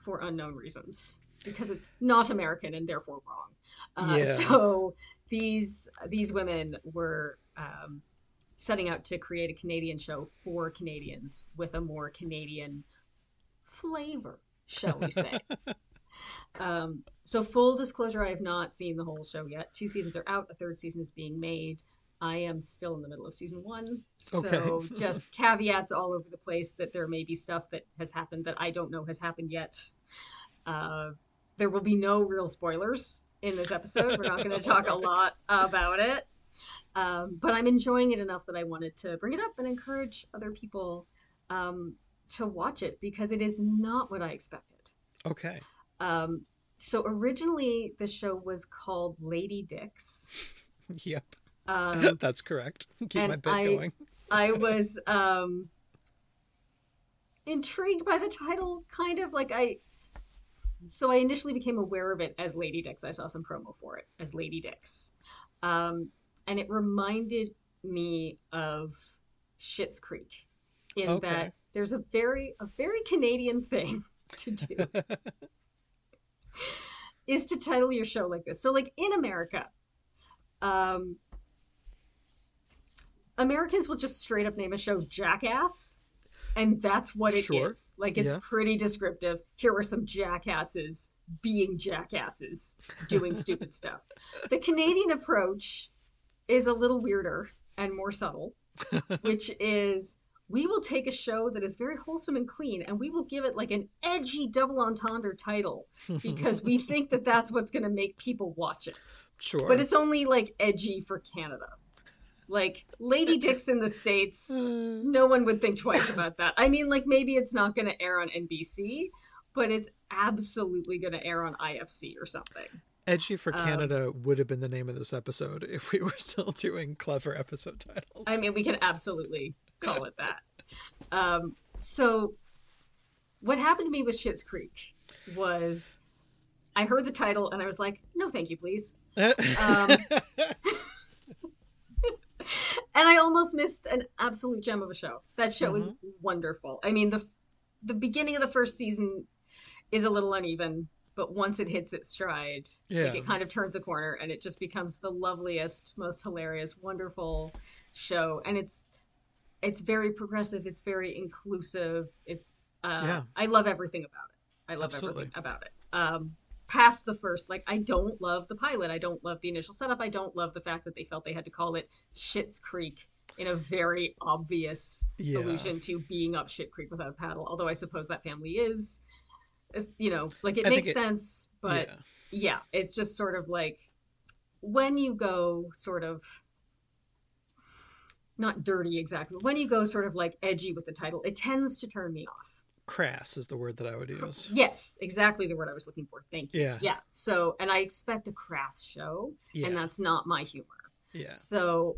for unknown reasons because it's not American and therefore wrong. Uh, Yeah. So these these women were um, setting out to create a Canadian show for Canadians with a more Canadian flavor, shall we say? *laughs* um, so full disclosure, I have not seen the whole show yet. Two seasons are out. A third season is being made. I am still in the middle of season one, so Okay. *laughs* just caveats all over the place that there may be stuff that has happened that I don't know has happened yet. Uh, there will be no real spoilers in this episode. We're not going to talk a *laughs* lot about it, um, but I'm enjoying it enough that I wanted to bring it up and encourage other people um, to watch it because it is not what I expected. Okay. Um, so originally, the show was called Lady Dicks. *laughs* Yep. Um, *laughs* That's correct. *laughs* Keep my bit I- going. I was um, intrigued by the title, kind of like I. So I initially became aware of it as Lady Dicks. I saw some promo for it as Lady Dicks, um, and it reminded me of Schitt's Creek, in Okay. that there's a very a very Canadian thing to do is to title your show like this. So like in America, um Americans will just straight up name a show Jackass and that's what it is. Sure. Like it's Yeah. pretty descriptive. Here are some jackasses being jackasses doing stupid *laughs* stuff. The Canadian approach is a little weirder and more subtle, *laughs* which is we will take a show that is very wholesome and clean and we will give it like an edgy double entendre title *laughs* because we think that that's what's going to make people watch it. sure. But it's only like edgy for Canada. Like Lady *laughs* Dicks in the States, Uh, no one would think twice about that. I mean, like maybe it's not going to air on NBC, but it's absolutely going to air on IFC or something. Edgy for um, Canada would have been the name of this episode if we *laughs* were still doing clever episode titles. I mean, we can absolutely call it that. Um, so, what happened to me with Schitt's Creek was I heard the title and I was like, no, thank you, please. um, *laughs* And I almost missed an absolute gem of a show. That show is wonderful. I mean, the the beginning of the first season is a little uneven, but once it hits its stride, yeah. like it kind of turns a corner and it just becomes the loveliest, most hilarious, wonderful show. And it's it's very progressive. It's very inclusive. It's uh, Yeah. I love everything about it. I love Absolutely. everything about it. Um, past the first, like I don't love the pilot. I don't love the initial setup. I don't love the fact that they felt they had to call it Shit's Creek in a very obvious Yeah. allusion to being up Shit Creek without a paddle. Although I suppose that family is, is you know, like it I makes it- sense, but yeah. yeah, it's just sort of like when you go sort of not dirty exactly, but when you go sort of like edgy with the title, it tends to turn me off. crass is the word that I would use. Yes, exactly the word I was looking for. Thank you. Yeah. Yeah. So, and I expect a crass show, Yeah. and that's not my humor. yeah. So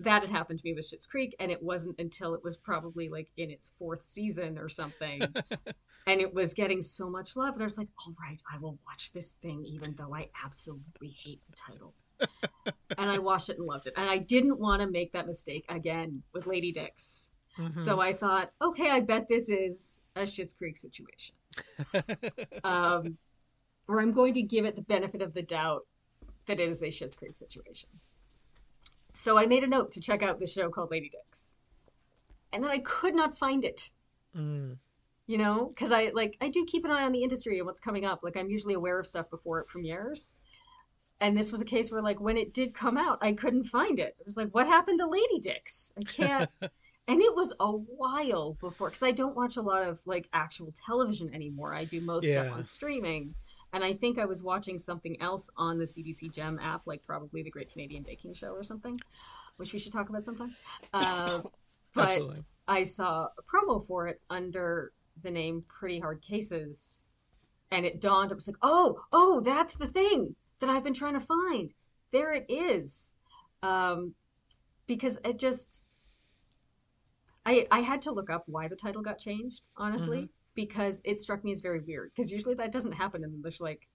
that had happened to me with Schitt's Creek, and it wasn't until it was probably like in its fourth season or something, *laughs* and it was getting so much love that I was like, "All right, I will watch this thing, even though I absolutely hate the title." And I watched it and loved it, and I didn't want to make that mistake again with Lady Dicks. Mhm. So I thought, okay, I bet this is a Schitt's Creek situation. *laughs* um, or I'm going to give it the benefit of the doubt that it is a Schitt's Creek situation. So I made a note to check out the show called Lady Dicks, and then I could not find it. Mm. You know, because I like I do keep an eye on the industry and what's coming up. Like I'm usually aware of stuff before it premieres. And this was a case where, like, when it did come out, I couldn't find it. It was like, what happened to Lady Dicks? I can't. *laughs* and it was a while before, because I don't watch a lot of like actual television anymore. I do most Yeah. stuff on streaming. And I think I was watching something else on the CBC Gem app, like probably the Great Canadian Baking Show or something. which we should talk about sometime. Uh, *laughs* but Absolutely. I saw a promo for it under the name Pretty Hard Cases, and it dawned. It was like, oh, oh, that's the thing that I've been trying to find. There it is. Um, because it just, I I had to look up why the title got changed, honestly, because it struck me as very weird. Because usually that doesn't happen, and there's like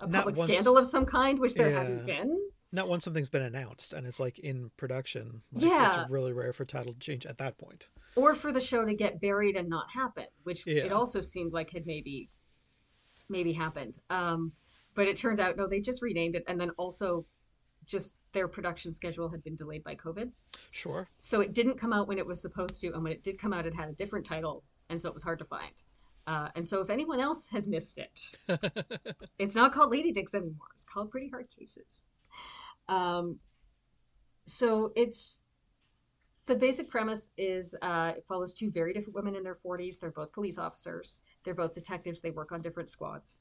a Not public once- scandal of some kind, which there Yeah. hadn't been. Not when something's been announced and it's like in production. Like, Yeah. It's really rare for title to change at that point. or for the show to get buried and not happen, which it also seemed like had maybe maybe happened. Um, but it turned out no, they just renamed it, and then also just their production schedule had been delayed by COVID, Sure. so it didn't come out when it was supposed to, and when it did come out, it had a different title, and so it was hard to find. Uh, and so if anyone else has missed it, *laughs* it's not called Lady Dicks anymore. It's called Pretty Hard Cases. Um, so it's the basic premise is uh, it follows two very different women in their 40s. They're both police officers. They're both detectives. They work on different squads,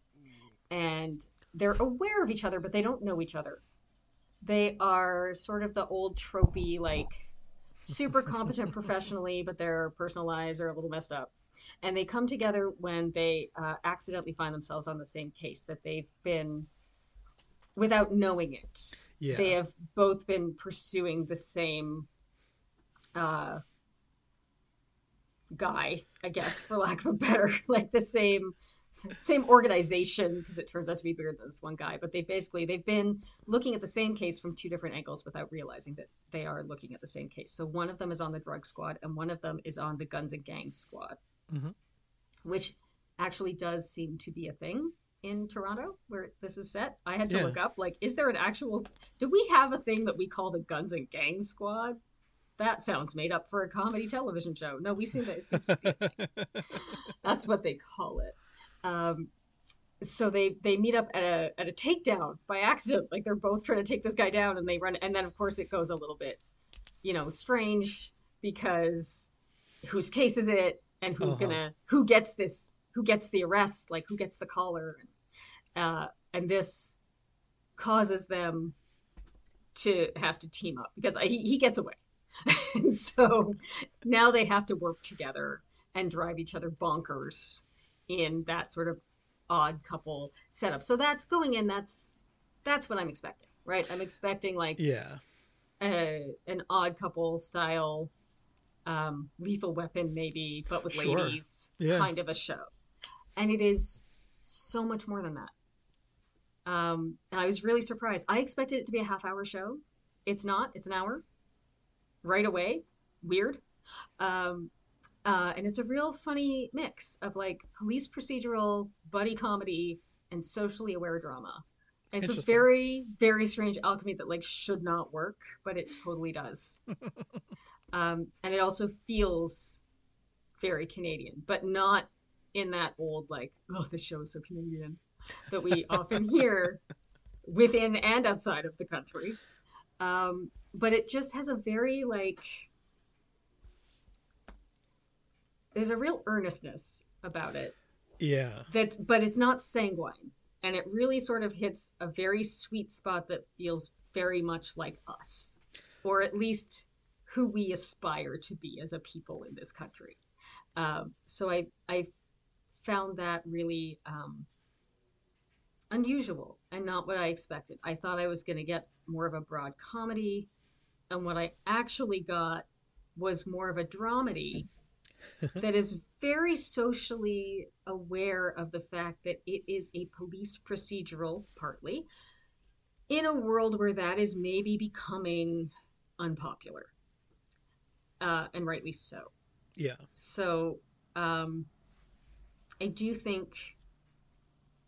and they're aware of each other, but they don't know each other. They are sort of the old tropey, like super competent professionally, but their personal lives are a little messed up. And they come together when they uh, accidentally find themselves on the same case that they've been, without knowing it, Yeah. they have both been pursuing the same uh, guy, I guess, for lack of a better, *laughs* like the same same organization because it turns out to be bigger than this one guy but they basically they've been looking at the same case from two different angles without realizing that they are looking at the same case so one of them is on the drug squad and one of them is on the guns and gangs squad Mhm. which actually does seem to be a thing in toronto where this is set i had to Yeah. look up like is there an actual do we have a thing that we call the guns and gangs squad that sounds made up for a comedy television show no we seem to it seems to be. *laughs* That's what they call it. Um, so they they meet up at a at a takedown by accident. Like they're both trying to take this guy down, and they run. And then of course it goes a little bit, you know, strange because whose case is it, and who's Uh-huh. gonna who gets this who gets the arrest, like who gets the collar, uh, and this causes them to have to team up because he, he gets away. *laughs* and so now they have to work together and drive each other bonkers in that sort of odd couple setup. So that's going in. That's that's what I'm expecting, right? I'm expecting like yeah. a, an odd couple style, um, lethal weapon maybe, but with Sure. ladies Yeah. kind of a show, and it is so much more than that. Um, and I was really surprised. I expected it to be a half hour show. It's not. It's an hour. Right away. Weird. Um, uh, and it's a real funny mix of like police procedural, buddy comedy, and socially aware drama. It's a very, very strange alchemy that like should not work, but it totally does. *laughs* um, and it also feels very Canadian, but not in that old like, oh, this show is so Canadian that we often *laughs* hear within and outside of the country. Um, but it just has a very like there's a real earnestness about it. Yeah. that but it's not sanguine. And it really sort of hits a very sweet spot that feels very much like us or at least who we aspire to be as a people in this country. Um, so i i found that really um, unusual and not what i expected. I thought i was going to get more of a broad comedy and what i actually got was more of a dramedy that is very socially aware of the fact that it is a police procedural, partly, in a world where that is maybe becoming unpopular. Uh, and rightly so. Yeah. So um, I do think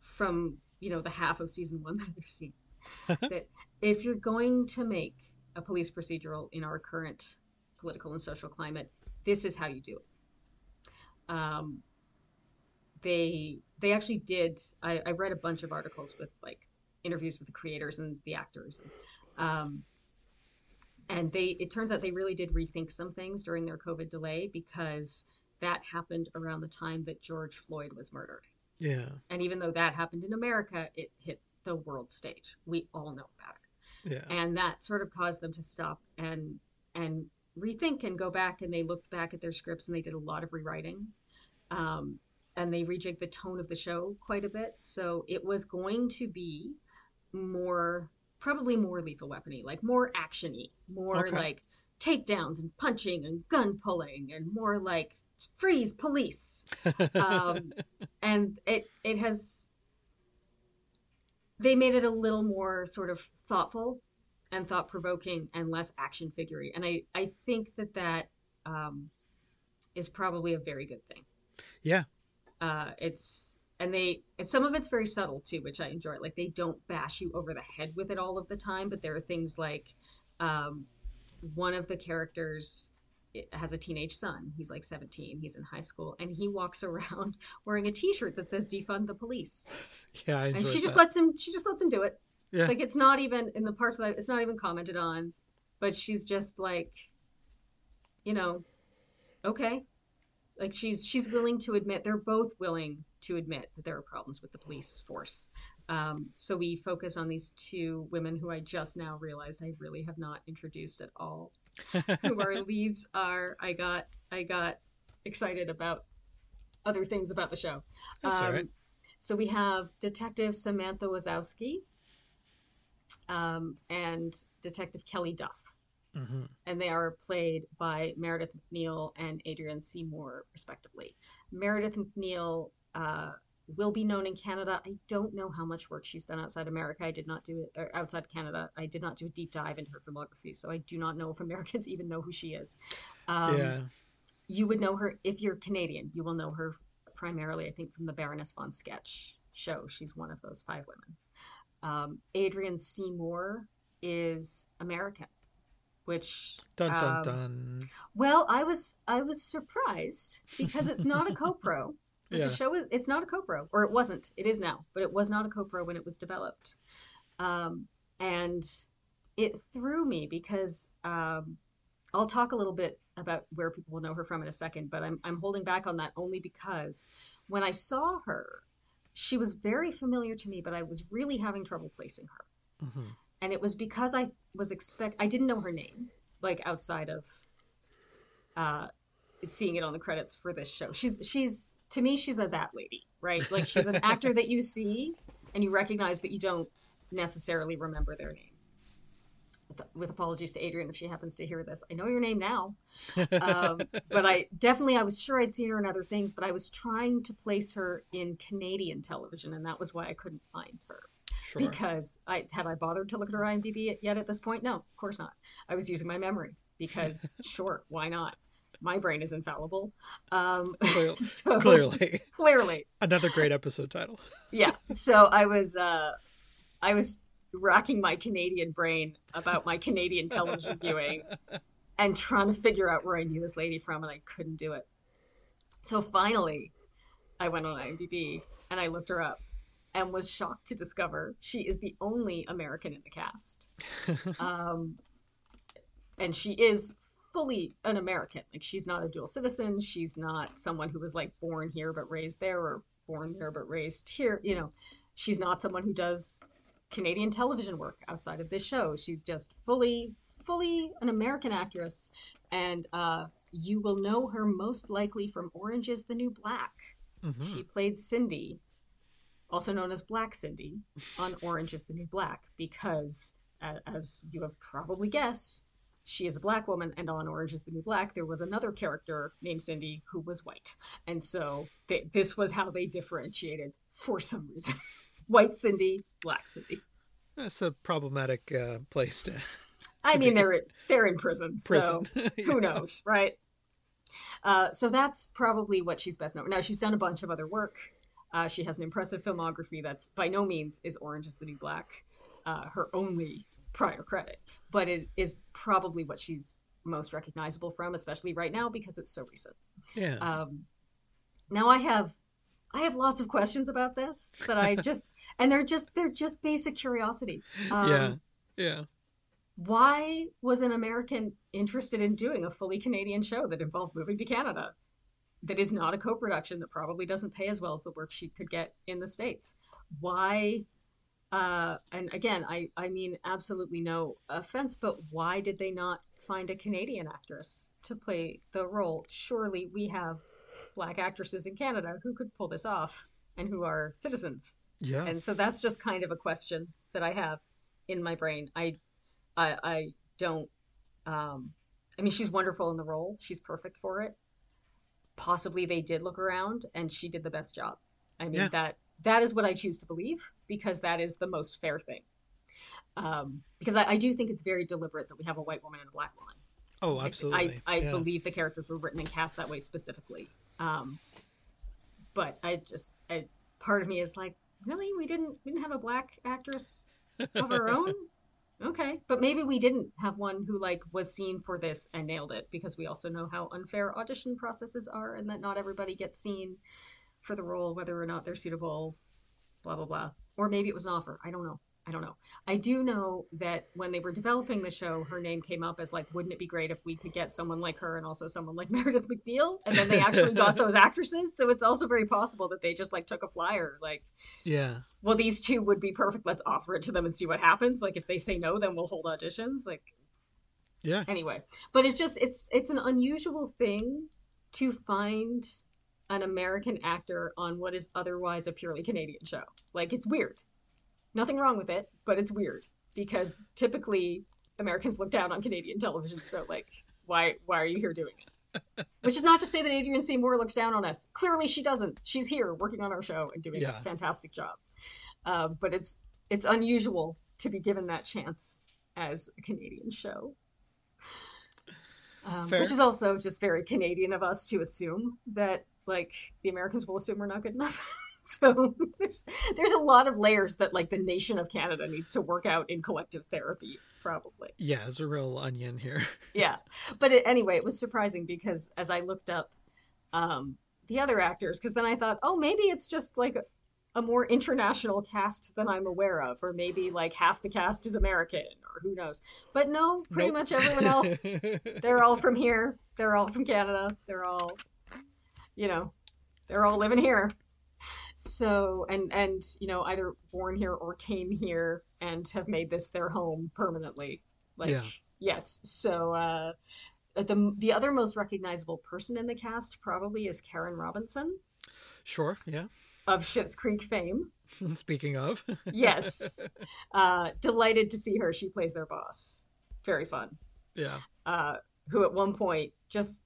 from, you know, the half of season one *laughs* that I've seen, *laughs* that if you're going to make a police procedural in our current political and social climate, this is how you do it um, they they actually did. I, I read a bunch of articles with like interviews with the creators and the actors, and, um, and they it turns out they really did rethink some things during their COVID delay because that happened around the time that George Floyd was murdered. Yeah. And even though that happened in America, it hit the world stage. We all know about it. Yeah. and that sort of caused them to stop and and rethink and go back and they looked back at their scripts and they did a lot of rewriting um, and they rejigged the tone of the show quite a bit. So it was going to be more probably more lethal weapony like more actiony more Okay. like takedowns and punching and gun pulling and more like freeze police. *laughs* Um, and it it has they made it a little more sort of thoughtful and thought provoking and less action figurey. And i i think that that um, is probably a very good thing Yeah. uh, it's and they and some of it's very subtle too which i enjoy like they don't bash you over the head with it all of the time but there are things like um, one of the characters has a teenage son he's like 17 he's in high school and he walks *laughs* around wearing a t-shirt that says defund the police Yeah. I and she just lets him she just lets him do it Yeah. like it's not even in the parts that it's not even commented on but she's just like you know okay like she's she's willing to admit they're both willing to admit that there are problems with the police force um, so we focus on these two women who i just now realized i really have not introduced at all who our *laughs* leads are i got i got excited about other things about the show That's Um, right. so we have Detective Samantha Wazowski um, and Detective Kelly Duff. Hmm And they are played by Meredith MacNeill and Adrienne C. Moore, respectively. Meredith MacNeill uh, will be known in Canada. I don't know how much work she's done outside America. I did not do it, or outside Canada. I did not do a deep dive into her filmography, so I do not know if *laughs* Americans even know who she is. Um, yeah. you would know her if you're Canadian. You will know her primarily, I think, from the Baroness von Sketch show. She's one of those five women. Um, Adrienne C. Moore is American, which Dun dun um, dun. well, I was I was surprised because it's not a co-pro. *laughs* Yeah. The show is it's not a co-pro, or it wasn't. It is now, but it was not a co-pro when it was developed. Um, and it threw me because um, I'll talk a little bit about where people will know her from in a second, but I'm I'm holding back on that only because when I saw her, she was very familiar to me, but I was really having trouble placing her hmm and it was because I was expect I didn't know her name like outside of uh seeing it on the credits for this show. She's she's to me she's a that lady, right? Like she's an actor that you see and you recognize but you don't necessarily remember their name. With, with apologies to Adrienne if she happens to hear this. I know your name now. Um, but I definitely I was sure I'd seen her in other things, but I was trying to place her in Canadian television and that was why I couldn't find her Sure. because I had I bothered to look at her IMDb yet at this point? No, of course not. I was using my memory because *laughs* sure, why not? My brain is infallible. Um, Clear- *laughs* so, Clearly, clearly, another great episode title. *laughs* yeah. So I was uh, I was racking my Canadian brain about my Canadian television viewing and trying to figure out where I knew this lady from, and I couldn't do it. So finally, I went on IMDb and I looked her up and was shocked to discover she is the only American in the cast. *laughs* um, and she is fully an American. Like she's not a dual citizen. She's not someone who was like born here but raised there or born there but raised here. You know, she's not someone who does Canadian television work outside of this show. She's just fully, fully an American actress. And uh, you will know her most likely from Orange is the New Black. Mhm. She played Cindy, also known as Black Cindy, on Orange is the New Black, because, as you have probably guessed, she is a black woman, and on Orange is the New Black, there was another character named Cindy who was white. And so they, this was how they differentiated for some reason *laughs* white Cindy, black Cindy. That's a problematic uh, place to I mean, be- they're they're in prison, so prison. *laughs* who knows, right? Uh, so that's probably what she's best known. Now she's done a bunch of other work. Uh, she has an impressive filmography that's by no means is Orange is the New Black, uh, her only prior credit, but it is probably what she's most recognizable from, especially right now because it's so recent. yeah. Um, now I have I have lots of questions about this that I *laughs* just and they're just they're just basic curiosity. Um, yeah. Yeah. why was an American interested in doing a fully Canadian show that involved moving to Canada? That is not a co production that probably doesn't pay as well as the work she could get in the States. Why Uh, and again, I, I mean absolutely no offense, but why did they not find a Canadian actress to play the role? Surely we have black actresses in Canada who could pull this off and who are citizens. Yeah. And so that's just kind of a question that I have in my brain. I I, I don't um, I mean she's wonderful in the role. She's perfect for it. Possibly they did look around and she did the best job. I mean Yeah. that that is what I choose to believe because that is the most fair thing. Um, because I, I do think it's very deliberate that we have a white woman and a black woman. oh, I- absolutely. I, I yeah. believe the characters were written and cast that way specifically. Um, but I just, I, part of me is like, really, we didn't, we didn't have a black actress of our *laughs* own. Okay, but maybe we didn't have one who like was seen for this and nailed it because we also know how unfair audition processes are and that not everybody gets seen for the role whether or not they're suitable. Blah blah blah. Or maybe it was an offer. I don't know. I don't know. I do know that when they were developing the show, her name came up as like, wouldn't it be great if we could get someone like her and also someone like *laughs* Meredith MacNeill? And then they actually got *laughs* those actresses. So it's also very possible that they just like took a flyer, like, yeah. well, these two would be perfect. Let's offer it to them and see what happens. Like, if they say no, then we'll hold auditions. Like, Yeah. anyway, but it's just it's it's an unusual thing to find an American actor on what is otherwise a purely Canadian show. Like, it's weird. Nothing wrong with it, but it's weird because typically Americans look down on Canadian television. So, like, why why are you here doing it? *laughs* Which is not to say that Adrienne C. Moore looks down on us. Clearly, she doesn't. She's here working on our show and doing Yeah. a fantastic job. Uh, but it's it's unusual to be given that chance as a Canadian show. Um, which is also just very Canadian of us to assume that like the Americans will assume we're not good enough. *laughs* *laughs* so there's there's a lot of layers that like the nation of Canada needs to work out in collective therapy, probably. Yeah. It's a real onion here. *laughs* Yeah, but it, anyway, it was surprising because as I looked up um, the other actors, because then I thought, oh, maybe it's just like a, more international cast than I'm aware of, or maybe like half the cast is American, or who knows. But no, pretty Nope. much everyone else *laughs* they're all from here. They're all from Canada. They're all, you know, they're all living here. So and and you know either born here or came here and have made this their home permanently. Like Yeah. yes. So uh, the the other most recognizable person in the cast probably is Karen Robinson sure. Yeah. of Schitt's Creek fame. *laughs* Speaking of. *laughs* Yes, uh, delighted to see her. She plays their boss. Very fun. yeah. uh, who at one point just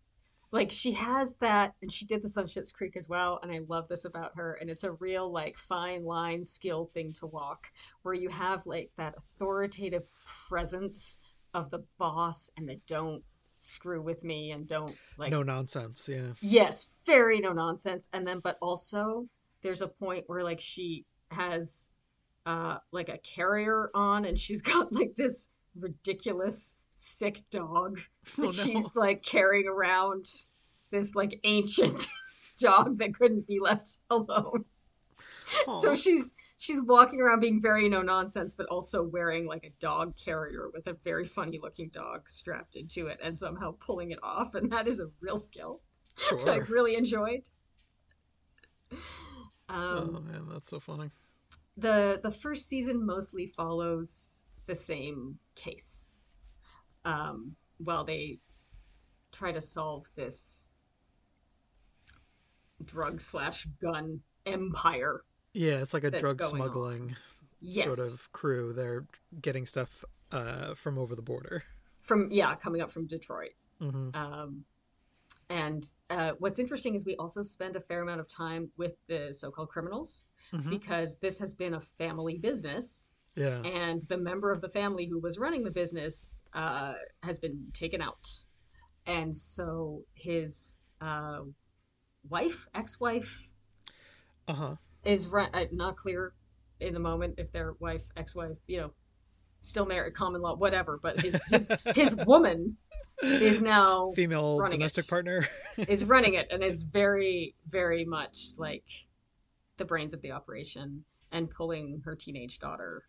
like she has that, and she did this on Schitt's Creek as well, and I love this about her. And it's a real like fine line skill thing to walk, where you have like that authoritative presence of the boss, and the don't screw with me, and don't like no nonsense. Yeah. yes very no nonsense and then but also there's a point where like she has uh like a carrier on and she's *laughs* got like this ridiculous sick dog *laughs* that Oh, no. she's like carrying around this like ancient *laughs* dog that couldn't be left alone so she's she's walking around being very no nonsense but also wearing like a dog carrier with a very funny looking dog strapped into it and somehow pulling it off and that is a real skill which I really enjoyed. Oh Um, man, that's so funny. the the first season mostly follows the same case, um, while they try to solve this drug slash gun empire. Yeah, it's like a drug smuggling Yes, sort of crew. They're getting stuff uh, from over the border. from yeah, coming up from Detroit. hmm Um, and uh, what's interesting is we also spend a fair amount of time with the so-called criminals hmm because this has been a family business Yeah. and the member of the family who was running the business uh, has been taken out and so his uh, wife ex-wife Uh huh. is run- uh, not clear in the moment if their wife ex-wife you know still married common law whatever but his his, *laughs* his woman is now Female running domestic it. partner. *laughs* is running it and is very very much like the brains of the operation and pulling her teenage daughter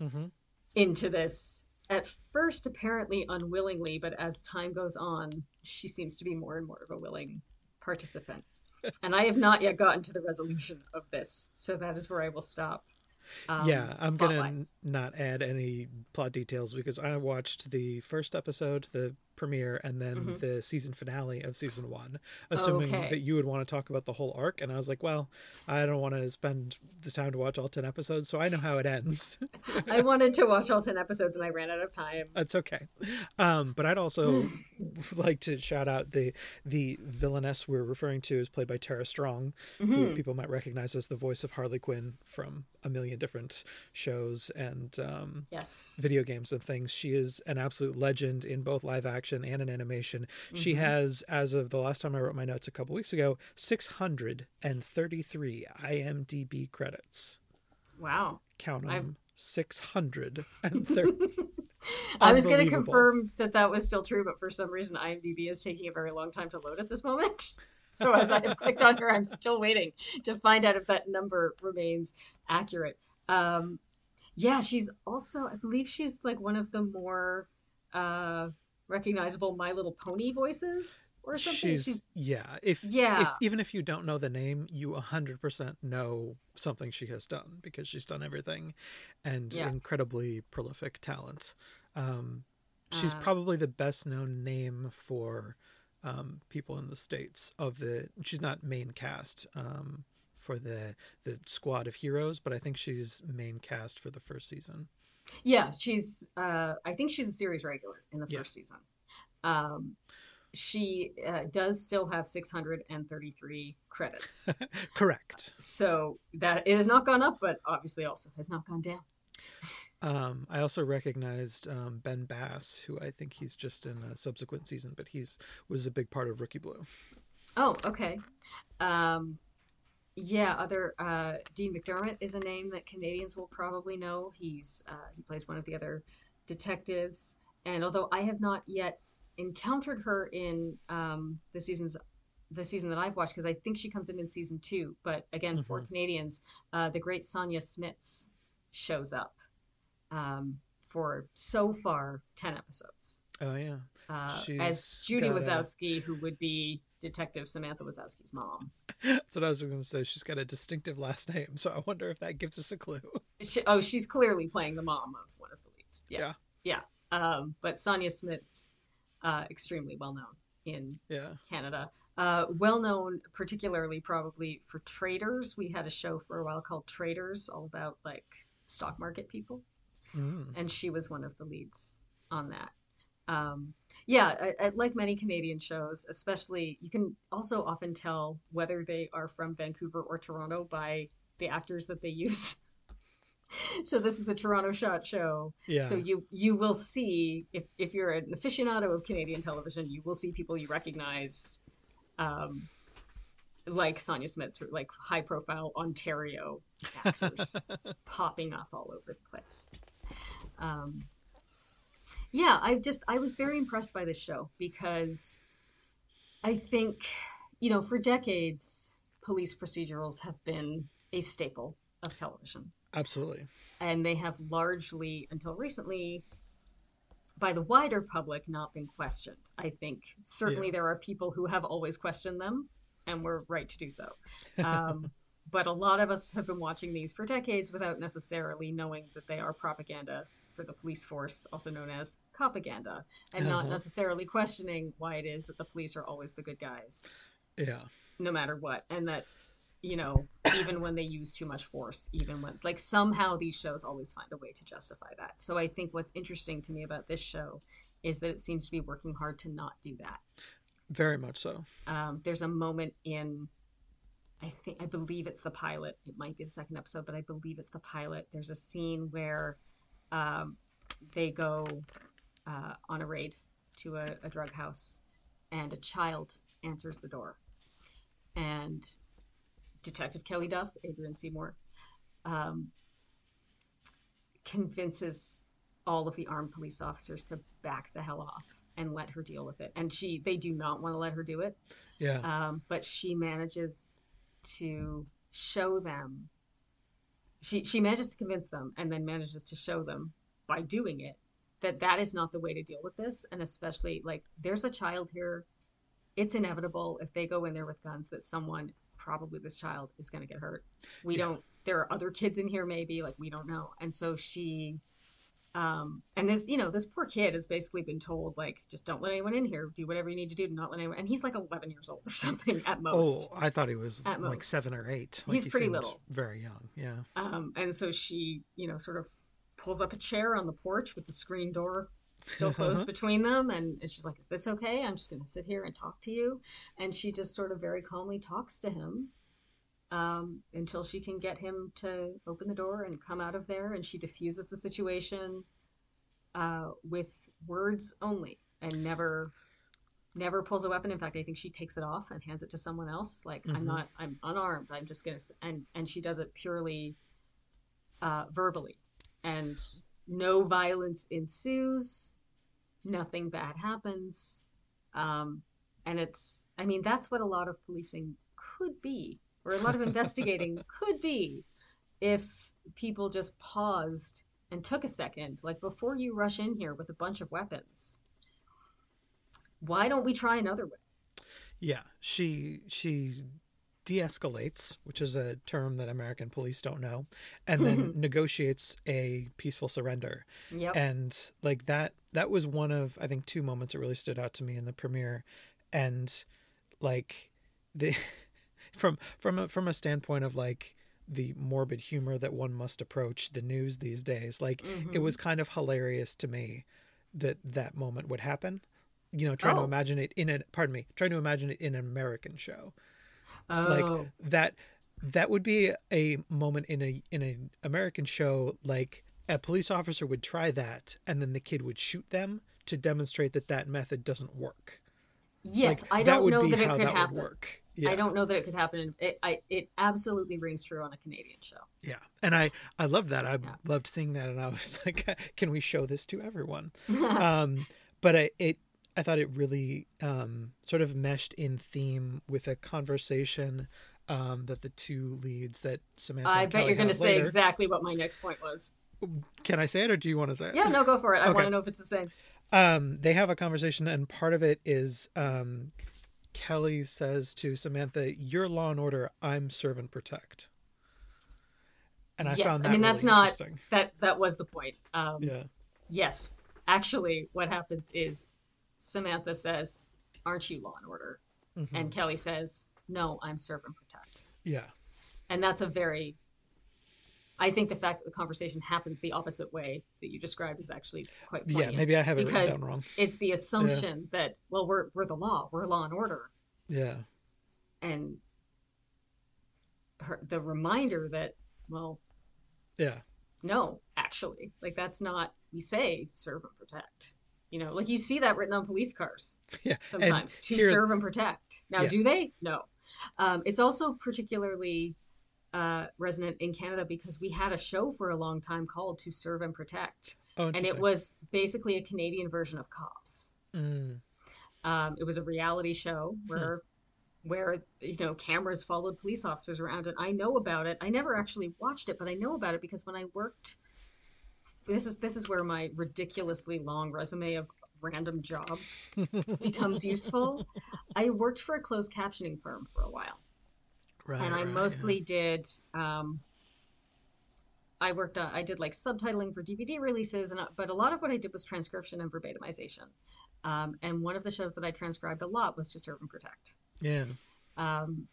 hmm into this at first apparently unwillingly but as time goes on she seems to be more and more of a willing participant. *laughs* And i have not yet gotten to the resolution of this so that is where i will stop Um, yeah, I'm gonna n- not add any plot details because I watched the first episode, the premiere, and then Mhm. the season finale of season one, assuming Okay. that you would want to talk about the whole arc. And I was like, well, I don't want to spend the time to watch all ten episodes, so I know how it ends. *laughs* I wanted to watch all ten episodes and I ran out of time. That's okay. Um, but I'd also *sighs* like to shout out the the villainess we're referring to is played by Tara Strong, who Mhm. people might recognize as the voice of Harley Quinn from a million different shows and um, Yes. video games and things. She is an absolute legend in both live action and in animation. She Mhm. has, as of the last time I wrote my notes a couple weeks ago, 633 IMDb credits. Wow. Count I've- them. *laughs* 630. I was going to confirm that that was still true, but for some reason, IMDb is taking a very long time to load at this moment. So as I have clicked on her, I'm still waiting to find out if that number remains accurate. Um, yeah, she's also, I believe she's like one of the more uh, recognizable My Little Pony voices or something. She's, yeah. If Yeah. if even if you don't know the name, you hundred percent know something she has done because she's done everything, and Yeah. incredibly prolific talent. Um, she's Uh, probably the best known name for um, people in the states of the. She's not main cast um, for the the squad of heroes, but I think she's main cast for the first season. Yeah, she's. Uh, I think she's a series regular in the Yeah. first season. Um, she uh, does still have 633 credits, *laughs* Correct. so that it has not gone up, but obviously also has not gone down. Um, I also recognized um, Ben Bass, who I think he's just in a subsequent season, but he's was a big part of Rookie Blue. Oh, okay. Um, yeah, other uh, Dean McDermott is a name that Canadians will probably know. He's uh, he plays one of the other detectives, and although I have not yet encountered her in um, the seasons the season that I've watched because I think she comes in in season two. But again, for Mhm. Canadians, uh, the great Sonja Smits shows up um, for so far ten episodes Oh yeah, uh, as Judy got a- Wazowski, who would be Detective Samantha Wazowski's mom. that's what I was going to say. She's got a distinctive last name, so I wonder if that gives us a clue. She, oh, she's clearly playing the mom of one of the leads. Yeah, Yeah. yeah. Um, but Sonja Smits uh, extremely well known in Yeah, Canada. Uh, well known, particularly probably for traders. We had a show for a while called Traders, all about like stock market people. Mm. and she was one of the leads on that. Um, yeah, I, I, like many Canadian shows, especially you can also often tell whether they are from Vancouver or Toronto by the actors that they use. *laughs* so this is a Toronto shot show, yeah. so you you will see if if you're an aficionado of Canadian television, you will see people you recognize. Um, like Sonja Smits, like high profile Ontario actors *laughs* popping up all over the place. Um, yeah, I just I was very impressed by this show because I think you know for decades police procedurals have been a staple of television, Absolutely. and they have largely until recently by the wider public not been questioned. I think certainly Yeah. there are people who have always questioned them, and we're right to do so. Um, *laughs* but a lot of us have been watching these for decades without necessarily knowing that they are propaganda for the police force, also known as propaganda, and not Uh-huh. necessarily questioning why it is that the police are always the good guys, Yeah. no matter what, and that you know even when they use too much force, even when like somehow these shows always find a way to justify that. So I think what's interesting to me about this show is that it seems to be working hard to not do that. Very much so. Um, there's a moment in, I think, I believe it's the pilot. It might be the second episode, but I believe it's the pilot. There's a scene where um, they go uh, on a raid to a, a drug house, and a child answers the door, and Detective Kelly Duff, Adrienne C. Moore, um, convinces all of the armed police officers to back the hell off and let her deal with it. And she, they do not want to let her do it Yeah. um, but she manages to show them she she manages to convince them and then manages to show them by doing it that that is not the way to deal with this. And especially like there's a child here. It's inevitable if they go in there with guns that someone probably this child is going to get hurt. We Yeah. don't there are other kids in here maybe like we don't know. And so she um and this you know this poor kid has basically been told like just don't let anyone in here do whatever you need to do to not let anyone and he's like 11 years old or *laughs* something at most Oh, I thought he was At like most. seven or eight. Like He's he pretty little. Very young. Yeah. um and so she you know sort of pulls up a chair on the porch with the screen door still closed *laughs* between them and, and she's like is this okay i'm just going to sit here and talk to you and she just sort of very calmly talks to him um, until she can get him to open the door and come out of there and she diffuses the situation uh, with words only and never never pulls a weapon. In fact i think she takes it off and hands it to someone else. Like i'm Mhm. not i'm unarmed. I'm just gonna and and she does it purely uh, verbally. And no violence ensues. Nothing bad happens. Um, and it's i mean that's what a lot of policing could be or a lot of investigating *laughs* could be if people just paused and took a second like before you rush in here with a bunch of weapons why don't we try another way Yeah. She she de-escalates, which is a term that American police don't know, and then *laughs* negotiates a peaceful surrender. yep and like that that was one of i think two moments that really stood out to me in the premiere and like the *laughs* from from a, from a standpoint of like the morbid humor that one must approach the news these days like it Mhm. was kind of hilarious to me that that moment would happen you know trying to Oh. imagine it in a pardon me trying to imagine it in an american show oh like that that would be a moment in a in an American show like a police officer would try that and then the kid would shoot them to demonstrate that that method doesn't work. yes Like, i don't know that it could that happen work. Yeah. i don't know that it could happen it, I, it absolutely rings true on a canadian show Yeah. And I I loved that. I Yeah. loved seeing that and I was *laughs* like can we show this to everyone? *laughs* um but I, it I thought it really um sort of meshed in theme with a conversation um that the two leads that Samantha i bet you're going to say later- exactly what my next point was Can I say it or do you want to say it? yeah no go for it i Okay. want to know if it's the same um, they have a conversation, and part of it is um, Kelly says to Samantha, "You're law and order. I'm serve and protect." And I Yes, found I that mean, that's really not- interesting. that that was the point um, Yeah, yes actually what happens is samantha says aren't you law and order Mhm. and kelly says no i'm serve and protect yeah, and that's a very i think the fact that the conversation happens the opposite way that you described is actually quite yeah. Maybe I have it written because- down wrong. it's the assumption that well we're we're the law we're law and order Yeah, and her, the reminder that well yeah, no actually like that's not we say serve and protect you know like you see that written on police cars *laughs* yeah. sometimes to here- serve and protect now Yeah. do they no um, it's also particularly uh, resonant in canada because we had a show for a long time called to serve and protect. Oh, and it was basically a canadian version of cops. Mm, um, it was a reality show where where you know cameras followed police officers around and i know about it. I never actually watched it but i know about it because when i worked this is this is where my ridiculously long resume of random jobs *laughs* becomes useful. I worked for a closed captioning firm for a while right, and i right, yeah. mostly did um, i worked uh, i did like subtitling for dvd releases and uh, but a lot of what i did was transcription and verbatimization. Um, and one of the shows that i transcribed a lot was to serve and protect. Yeah, um,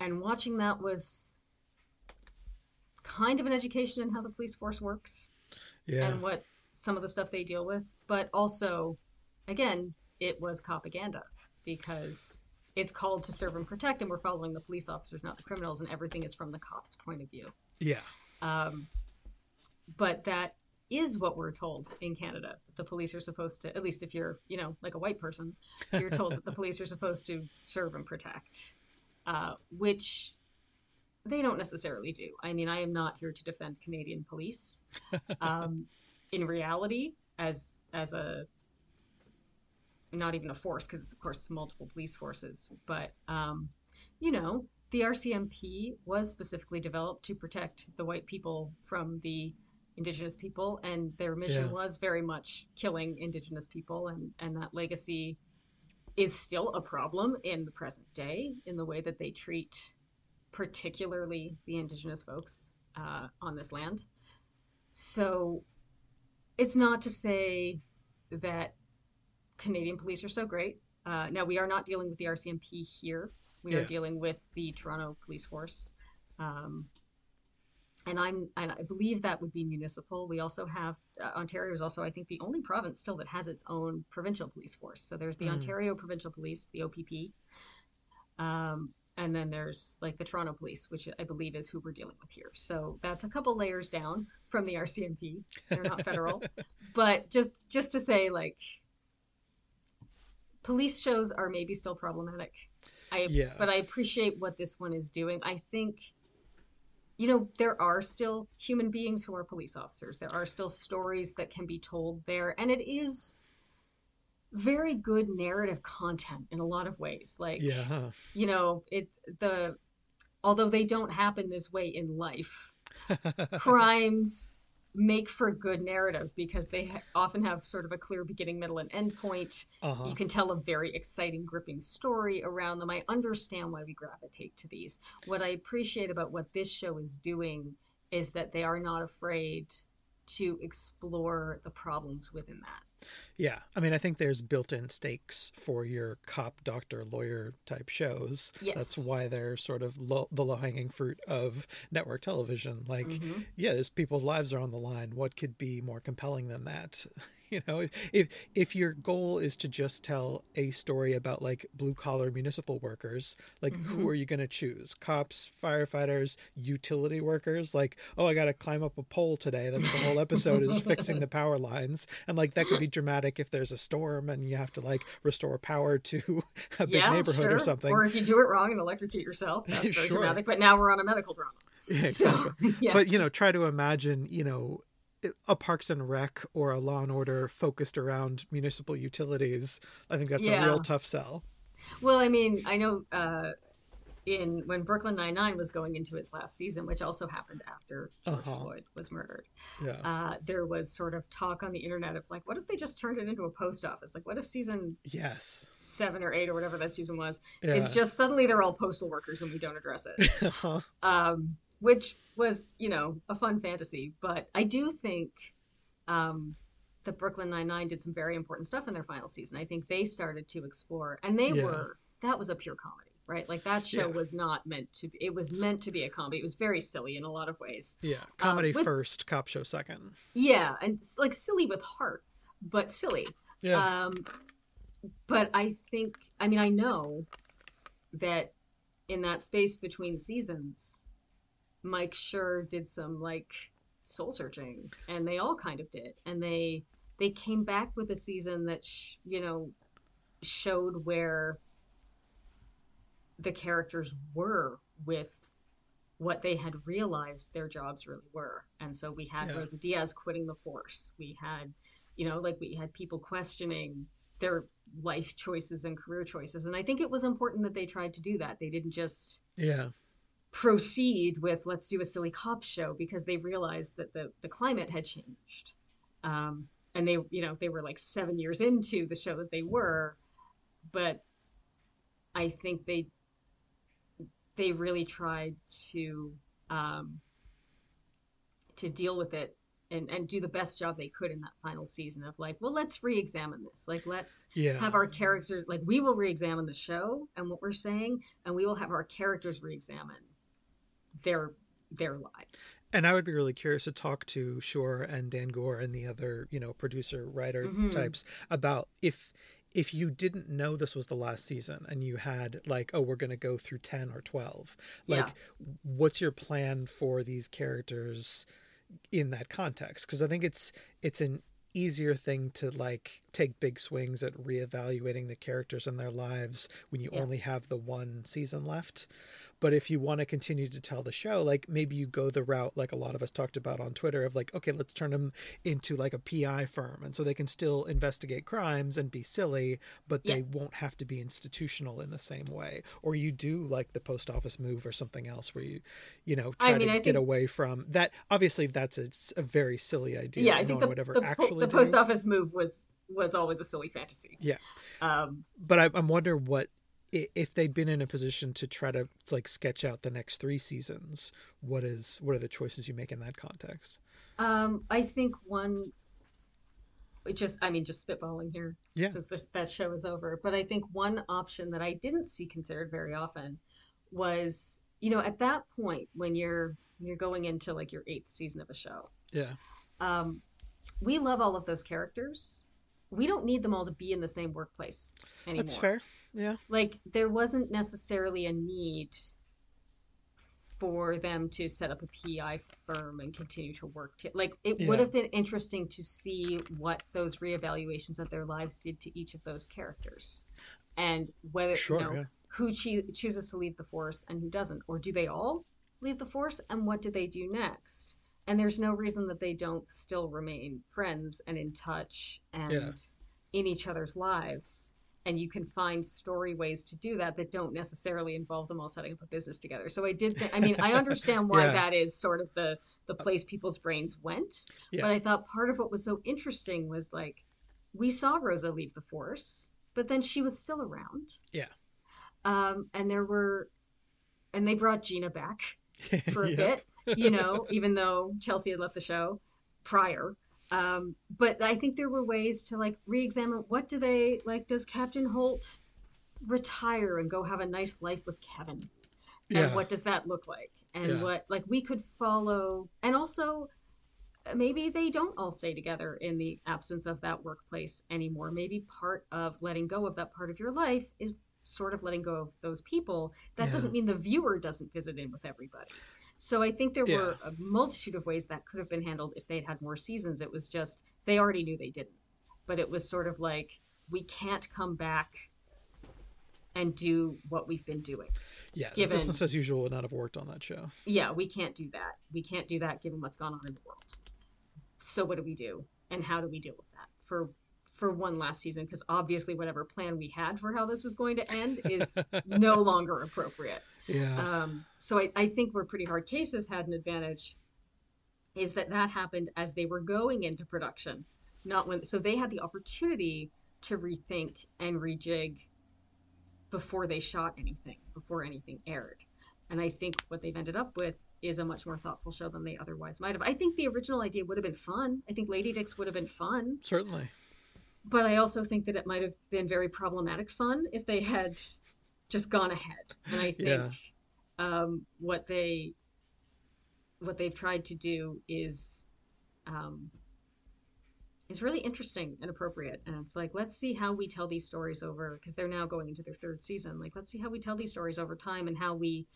and watching that was kind of an education in how the police force works yeah, and what some of the stuff they deal with but also again it was propaganda because it's called to serve and protect and we're following the police officers not the criminals and everything is from the cops point of view yeah, um, but that is what we're told in Canada. that The police are supposed to, at least if you're, you know, like a white person, you're told that the *laughs* police are supposed to serve and protect, uh, which they don't necessarily do. I mean, I am not here to defend Canadian police. *laughs* Um, in reality, as as a not even a force, because of course it's multiple police forces, but um, you know, the RCMP was specifically developed to protect the white people from the indigenous people and their mission Yeah. was very much killing indigenous people and and that legacy is still a problem in the present day in the way that they treat particularly the indigenous folks uh, on this land. So it's not to say that Canadian police are so great. Uh, now, we are not dealing with the RCMP here. We Yeah. are dealing with the Toronto Police Force. Um, and I'm, and I believe that would be municipal. We also have uh, Ontario is also, I think, the only province still that has its own provincial police force. So there's the Mm. Ontario Provincial Police, the OPP, um, and then there's like the Toronto Police, which I believe is who we're dealing with here. So that's a couple layers down from the RCMP. They're not federal, *laughs* but just just to say, like, police shows are maybe still problematic. I Yeah. but I appreciate what this one is doing. I think you know, there are still human beings who are police officers. There are still stories that can be told there. And it is very good narrative content in a lot of ways. Like, Yeah. you know, it's the, although they don't happen this way in life, *laughs* crimes make for a good narrative because they ha- often have sort of a clear beginning, middle, and end point. Uh-huh. You can tell a very exciting, gripping story around them. I understand why we gravitate to these. What I appreciate about what this show is doing is that they are not afraid to explore the problems within that. Yeah, I mean, I think there's built-in stakes for your cop, doctor, lawyer type shows. Yes. That's why they're sort of low, the low-hanging fruit of network television. Like, Mhm. yeah, there's people's lives are on the line. What could be more compelling than that? *laughs* *laughs* You know, if if your goal is to just tell a story about like blue collar municipal workers, like Mhm. who are you going to choose? Cops, firefighters, utility workers? Like, oh, I got to climb up a pole today. That's the whole episode is fixing the *laughs* power lines, and like that could be dramatic if there's a storm and you have to like restore power to *laughs* a big yeah, neighborhood sure. or something. Or if you do it wrong and electrocute yourself, that's very Sure. dramatic. But now we're on a medical drama. Yeah, So, yeah. but you know try to imagine you know a parks and rec or a law and order focused around municipal utilities i think that's a real tough sell Well, I mean, I know uh, in when Brooklyn Nine Nine was going into its last season, which also happened after George Uh-huh. Floyd was murdered, yeah uh, there was sort of talk on the internet of like, what if they just turned it into a post office? Like, what if season yes seven or eight or whatever that season was yeah is just suddenly they're all postal workers and we don't address it? *laughs* Uh-huh. um, which was you know a fun fantasy. But I do think um, that Brooklyn Nine Nine did some very important stuff in their final season. I think they started to explore, and they Yeah. were that was a pure comedy, right? Like that show Yeah. was not meant to. be It was meant to be a comedy. It was very silly in a lot of ways. yeah comedy with- first cop show second Yeah, and like silly with heart, but silly. yeah Um, but I think, I mean, I know that in that space between seasons, Mike Schur did some like soul searching, and they all kind of did, and they they came back with a season that sh- you know showed where the characters were with what they had realized their jobs really were. And so we had Yeah. Rosa Diaz quitting the force. We had, you know, like we had people questioning their life choices and career choices. And I think it was important that they tried to do that. They didn't just yeah proceed with let's do a silly cop show because they realized that the, the climate had changed. Um, and they, you know, they were like seven years into the show that they were, but I think they they really tried to um, to deal with it and, and do the best job they could in that final season of like, well, let's re-examine this. Like, let's yeah have our characters like we will re-examine the show and what we're saying, and we will have our characters re-examine their their lives. and i would be really curious to talk to Schur and Dan Goor and the other you know producer writer Mhm. types about if if you didn't know this was the last season and you had like oh we're going to go through 10 or 12 like Yeah. what's your plan for these characters in that context because i think it's it's an easier thing to like take big swings at reevaluating the characters and their lives when you Yeah. only have the one season left but if you want to continue to tell the show like maybe you go the route like a lot of us talked about on twitter of like okay let's turn them into like a pi firm and so they can still investigate crimes and be silly but Yeah. they won't have to be institutional in the same way or you do like the post office move or something else where you you know I try mean, to I get think- away from that obviously that's a, it's a very silly idea yeah, I no think the would ever the, actually the do. post office move was was always a silly fantasy. Yeah. Um, but I, I'm wondering what if they'd been in a position to try to like sketch out the next three seasons, what is what are the choices you make in that context? Um, I think one, just I mean, just spitballing here, Yeah. since this, that show is over. But I think one option that I didn't see considered very often was, you know, at that point when you're you're going into like your eighth season of a show, Yeah. um, we love all of those characters. We don't need them all to be in the same workplace anymore. That's fair. Yeah. like there wasn't necessarily a need for them to set up a PI firm and continue to work to like it would have been interesting to see what those reevaluations of their lives did to each of those characters and whether Sure, you know yeah. who choo- chooses to leave the force and who doesn't or do they all leave the force and what do they do next and there's no reason that they don't still remain friends and in touch and Yeah. in each other's lives and you can find story ways to do that that don't necessarily involve them all setting up a business together so i did think i mean i understand why *laughs* Yeah. that is sort of the the place people's brains went Yeah. but i thought part of what was so interesting was like we saw rosa leave the force but then she was still around Yeah. um and there were and they brought gina back *laughs* for a Yep. bit, you know, even though Chelsea had left the show prior. Um, but I think there were ways to like re-examine what do they like. Does Captain Holt retire and go have a nice life with Kevin? And Yeah. what does that look like? And Yeah. what like we could follow, and also maybe they don't all stay together in the absence of that workplace anymore. Maybe part of letting go of that part of your life is sort of letting go of those people. That Yeah. doesn't mean the viewer doesn't visit in with everybody. So I think there were a multitude of ways that could have been handled if they'd had more seasons. It was just they already knew they didn't. But it was sort of like we can't come back and do what we've been doing. Yeah. given- Business as usual would not have worked on that show. Yeah, we can't do that. We can't do that given what's gone on in the world. So what do we do? And how do we deal with that for for one last season? Because obviously whatever plan we had for how this was going to end is *laughs* no longer appropriate. Yeah. Um, so I, I think where Pretty Hard Cases had an advantage is that that happened as they were going into production, not when. So they had the opportunity to rethink and rejig before they shot anything, before anything aired. And I think what they've ended up with is a much more thoughtful show than they otherwise might have. I think the original idea would have been fun. I think Lady Dicks would have been fun Certainly. but I also think that it might have been very problematic fun if they had just gone ahead. And I think Yeah. um, what they what they've tried to do is um, is really interesting and appropriate. And it's like let's see how we tell these stories over because they're now going into their third season. Like let's see how we tell these stories over time and how we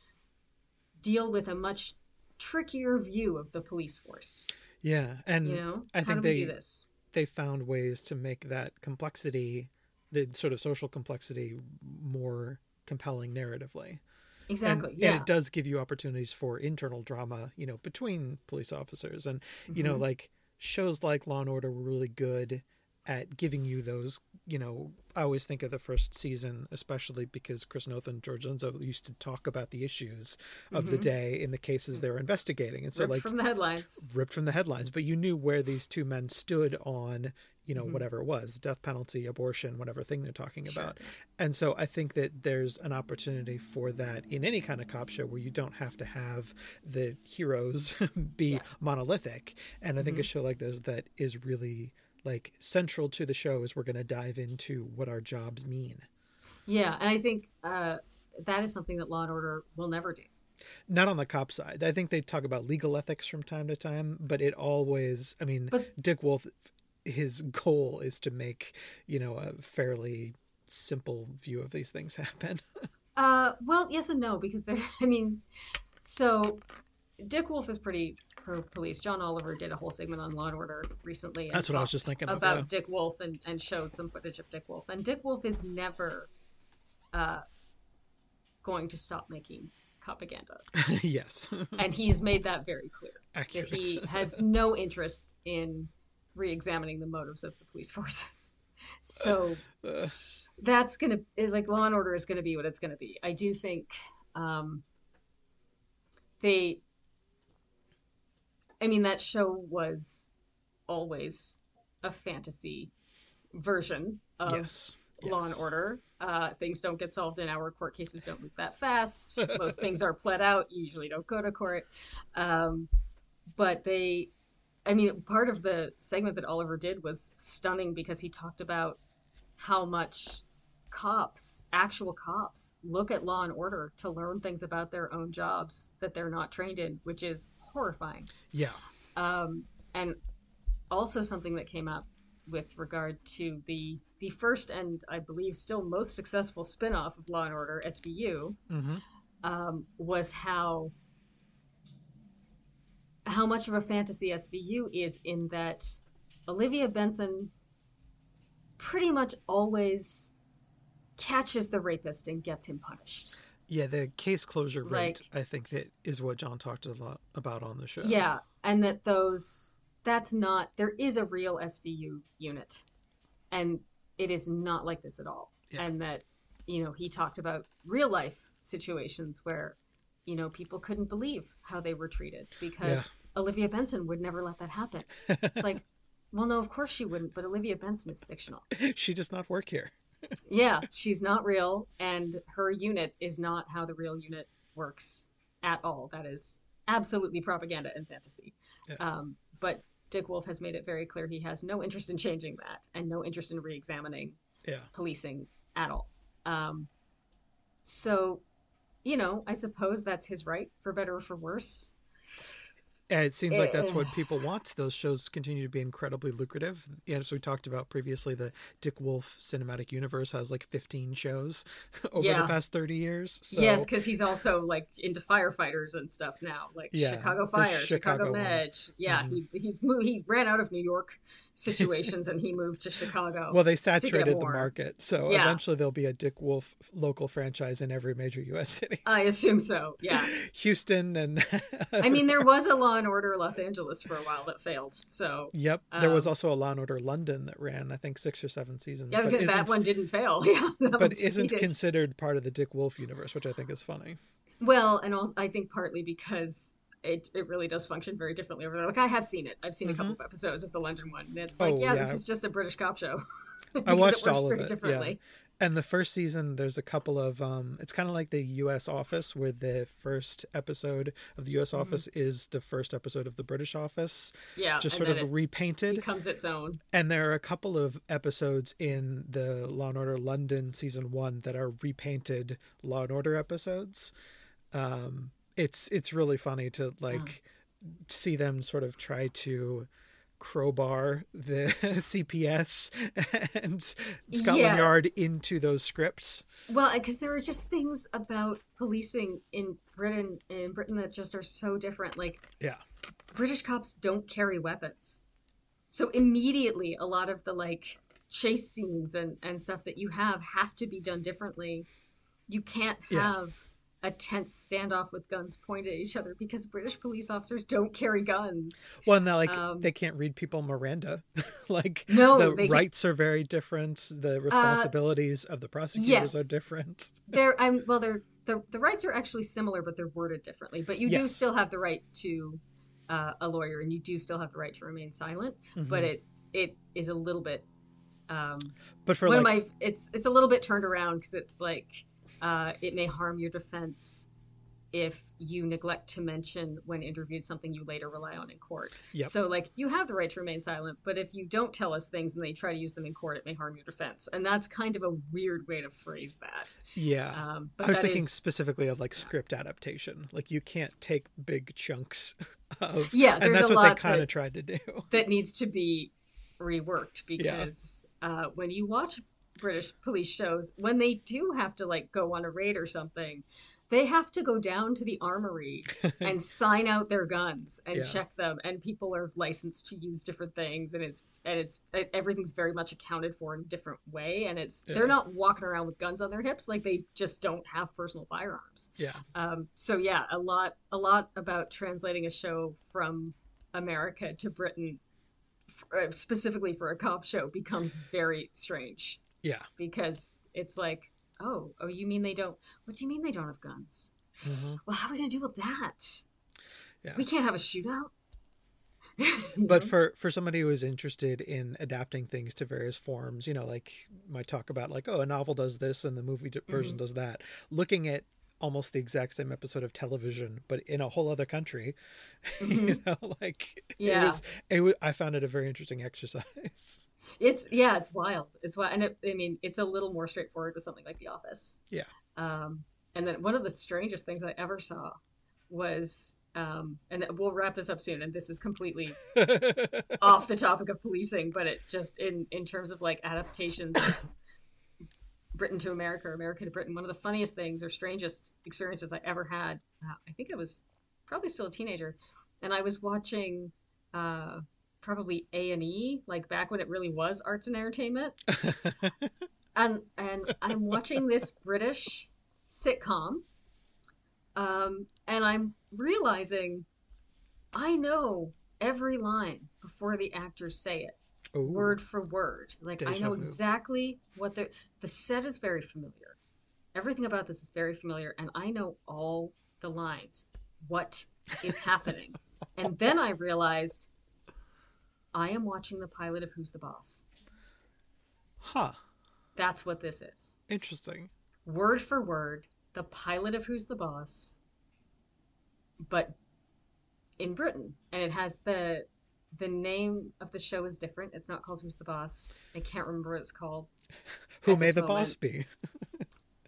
deal with a much trickier view of the police force. Yeah. And You know, I how think do we they- do this? they found ways to make that complexity, the sort of social complexity, more compelling narratively. Exactly. And, yeah. and it does give you opportunities for internal drama, you know, between police officers. And, you know, Mhm. like shows like Law and Order were really good at giving you those, you know, I always think of the first season, especially because Chris Noth and George Dzundza used to talk about the issues of the Mhm. day in the cases they were investigating. And so, Ripped like, from the headlines. ripped from the headlines, but you knew where these two men stood on, you know, Mhm. whatever it was, death penalty, abortion, whatever thing they're talking Sure. about. And so I think that there's an opportunity for that in any kind of cop show where you don't have to have the heroes *laughs* be Yeah. monolithic. And I think a Mhm. show like this that is really like central to the show is we're going to dive into what our jobs mean. Yeah, and I think uh, that is something that Law and Order will never do. Not on the cop side. I think they talk about legal ethics from time to time, but it always, I mean, But Dick Wolf, his goal is to make, you know, a fairly simple view of these things *laughs* happen. uh, well, yes and no because. *laughs* I mean, so Dick Wolf is pretty pro police. John Oliver did a whole segment on Law and Order recently. That's what I was just thinking of, about yeah. Dick Wolf and and showed some footage of Dick Wolf. And Dick Wolf is never uh, going to stop making propaganda, *laughs* yes. *laughs* and he's made that very clear. that Accurate. he has no interest in re-examining the motives of the police forces. *laughs* So Uh, that's gonna like Law and Order is gonna be what it's gonna be. I do think um, they. I mean, that show was always a fantasy version of yes. Law and Order. Uh, things don't get solved in our Court cases don't move that fast. *laughs* Most things are pled out. You usually don't go to court. Um, but they, I mean, part of the segment that Oliver did was stunning because he talked about how much cops, actual cops, look at Law and Order to learn things about their own jobs that they're not trained in, which is horrifying. Yeah. Um, and also something that came up with regard to the the first and I believe still most successful spin-off of Law and Order SVU hmm um, was how how much of a fantasy SVU is in that Olivia Benson pretty much always catches the rapist and gets him punished. Yeah, the case closure rate, Like- I think that is what John talked a lot about on the show. Yeah, and that those that's not there is a real SVU unit, and it is not like this at all. Yeah. And that you know he talked about real life situations where you know people couldn't believe how they were treated because Yeah. Olivia Benson would never let that happen. It's like, *laughs* well, no, of course she wouldn't, but Olivia Benson is fictional. she does not work here. Yeah, she's not real, and her unit is not how the real unit works at all. That is absolutely propaganda and fantasy. Yeah. Um, but Dick Wolf has made it very clear he has no interest in changing that and no interest in re-examining Yeah. policing at all. Um, so, you know, I suppose that's his right, for better or for worse. Yeah, it seems like that's what people want. Those shows continue to be incredibly lucrative. Yeah, as we talked about previously, the Dick Wolf cinematic universe has like 15 shows *laughs* over Yeah. the past 30 years. So, Yes, because he's also like into firefighters and stuff now, like Yeah, Chicago Fire, Chicago Chicago. Med. Yeah, Mhm. he he's moved, he ran out of New York situations and he moved to Chicago. well, they saturated the market. So Yeah. eventually there'll be a Dick Wolf local franchise in every major U.S. city. I assume so. Yeah, *laughs* Houston and. I mean there *laughs* was a Law and Order Los Angeles for a while that failed. So Yep, there was Um, also a Law and Order London that ran, I think, six or seven seasons. yeah, I but gonna- that one didn't fail. *laughs* Yeah, but isn't considered part of the Dick Wolf universe, which I think is funny. Well, and also I think partly because it, it really does function very differently over there. Like I have seen it. I've seen a couple of episodes of the London one, and it's like, Mm-hmm. Oh, yeah, yeah. this is just a British cop show. *laughs* I watched works all of it, yeah. differently. And the first season, there's a couple of. Um, it's kind of like the U.S. Office, where the first episode of the U.S. Office is the first episode of the British Office, Yeah, just sort of it repainted. becomes its own. And there are a couple of episodes in the Law and Order London season one that are repainted Law and Order episodes. Um, it's it's really funny to like see them sort of try to crowbar the *laughs* CPS and Scotland Yeah. Yard into those scripts. Well, because there are just things about policing in Britain in Britain that just are so different. Like Yeah. British cops don't carry weapons, so immediately a lot of the like chase scenes and and stuff that you have have to be done differently. You can't Yeah. A tense standoff with guns pointed at each other because British police officers don't carry guns. Well, now like Um, they can't read people Miranda. *laughs* like No, the they can't. Uh, rights are very different. The responsibilities of the prosecutors are different. *laughs* They're I'm well they're the the rights are actually similar but they're worded differently. But you do still have the right to uh, a lawyer and you do still have the right to remain silent. Mhm. But it it is a little bit um but for one like of my it's it's a little bit turned around because it's like uh, it may harm your defense if you neglect to mention when interviewed something you later rely on in court. Yep. So like you have the right to remain silent, but if you don't tell us things and they try to use them in court, it may harm your defense. And that's kind of a weird way to phrase that. yeah. Um, but I was thinking is- specifically of like script adaptation. Like you can't take big chunks *laughs* of Yeah, and there's that's a what they lot kind of tried to do. that needs to be reworked because uh, when you watch British police shows, when they do have to like go on a raid or something, they have to go down to the armory *laughs* and sign out their guns and Yeah. check them, and people are licensed to use different things, and it's and it's it, everything's very much accounted for in a different way, and it's Yeah. they're not walking around with guns on their hips like they just don't have personal firearms. Yeah. Um, so yeah, a lot a lot about translating a show from America to Britain, uh, specifically for a cop show, becomes very strange Yeah. because it's like, oh, oh, you mean they don't? What do you mean they don't have guns? Mhm. Well, how are we gonna deal with that? Yeah. We can't have a shootout. *laughs* but for for somebody who is interested in adapting things to various forms you know like might talk about like oh a novel does this and the movie version mm-hmm. does that looking at almost the exact same episode of television but in a whole other country *laughs* mm-hmm. you know like yeah. it was it was, i found it a very interesting *laughs* exercise it's yeah it's wild. It's wild and it, i mean it's a little more straightforward with something like the office. Yeah. Um and then one of the strangest things i ever saw was um, and we'll wrap this up soon and this is completely *laughs* off the topic of policing but it just in in terms of like adaptations of *coughs* britain to america or america to britain one of the funniest things or strangest experiences i ever had uh, i think i was probably still a teenager and i was watching uh, probably a&e like back when it really was arts and entertainment *laughs* and and i'm watching this british sitcom um, and I'm realizing I know every line before the actors say it, Ooh. word for word. Like Deja I know exactly what the the set is very familiar. Everything about this is very familiar, and I know all the lines. What is happening? *laughs* and then I realized I am watching the pilot of Who's the Boss. Huh. That's what this is. Interesting. Word for word, the pilot of Who's the Boss, but in Britain, and it has the the name of the show is different. It's not called Who's the Boss. I can't remember what it's called. *laughs* who may the moment. boss be?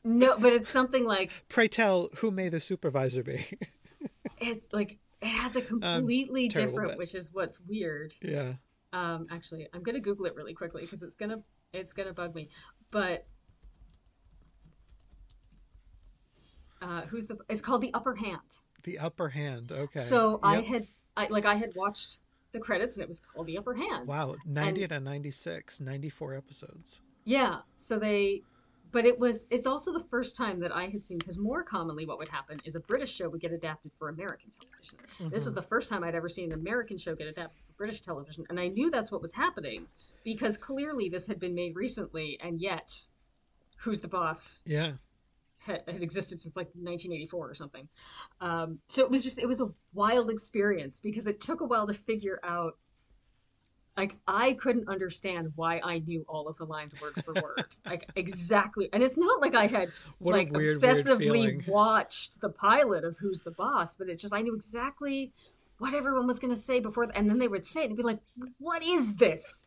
no, but it's something like. *laughs* Pray tell, who may the supervisor be? *laughs* it's like it has a completely um, different, which is what's weird. Yeah. Um, actually, I'm gonna Google it really quickly because it's gonna it's gonna bug me. But uh, who's the? It's called the Upper Hand. The Upper Hand. Okay. So yep. I had, I like, I had watched the credits, and it was called The Upper Hand. Wow, ninety and, 96, 94 episodes. Yeah. So they, but it was. It's also the first time that I had seen because more commonly, what would happen is a British show would get adapted for American television. Mm-hmm. This was mm-hmm. the first time I'd ever seen an American show get adapted for British television, and I knew that's what was happening because clearly this had been made recently, and yet, who's the boss? Yeah had, had existed since like 1984 or something. Um, so it was just it was a wild experience because it took a while to figure out. Like I couldn't understand why I knew all of the lines word for word, like exactly. And it's not like I had *laughs* what like weird, obsessively weird watched the pilot of Who's the Boss, but it's just I knew exactly what everyone was going to say before, and then they would say it and be like, "What is this?"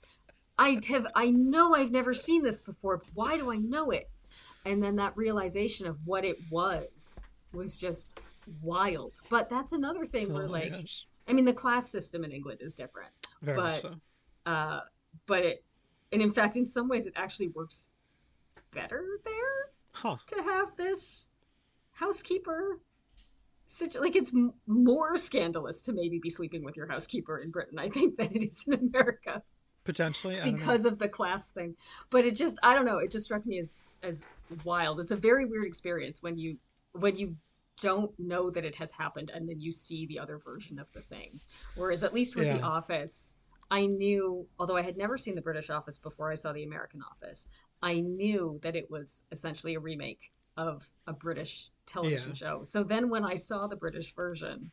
I have I know I've never seen this before. But Why do I know it? and then that realization of what it was was just wild but that's another thing oh where like gosh. i mean the class system in england is different Very but so. Uh but it and in fact in some ways it actually works better there huh. to have this housekeeper such like it's m- more scandalous to maybe be sleeping with your housekeeper in britain i think than it is in america potentially because of the class thing but it just i don't know it just struck me as as wild. It's a very weird experience when you when you don't know that it has happened and then you see the other version of the thing. Whereas at least with yeah. The Office, I knew, although I had never seen the British Office before I saw the American Office, I knew that it was essentially a remake of a British television yeah. show. So then when I saw the British version,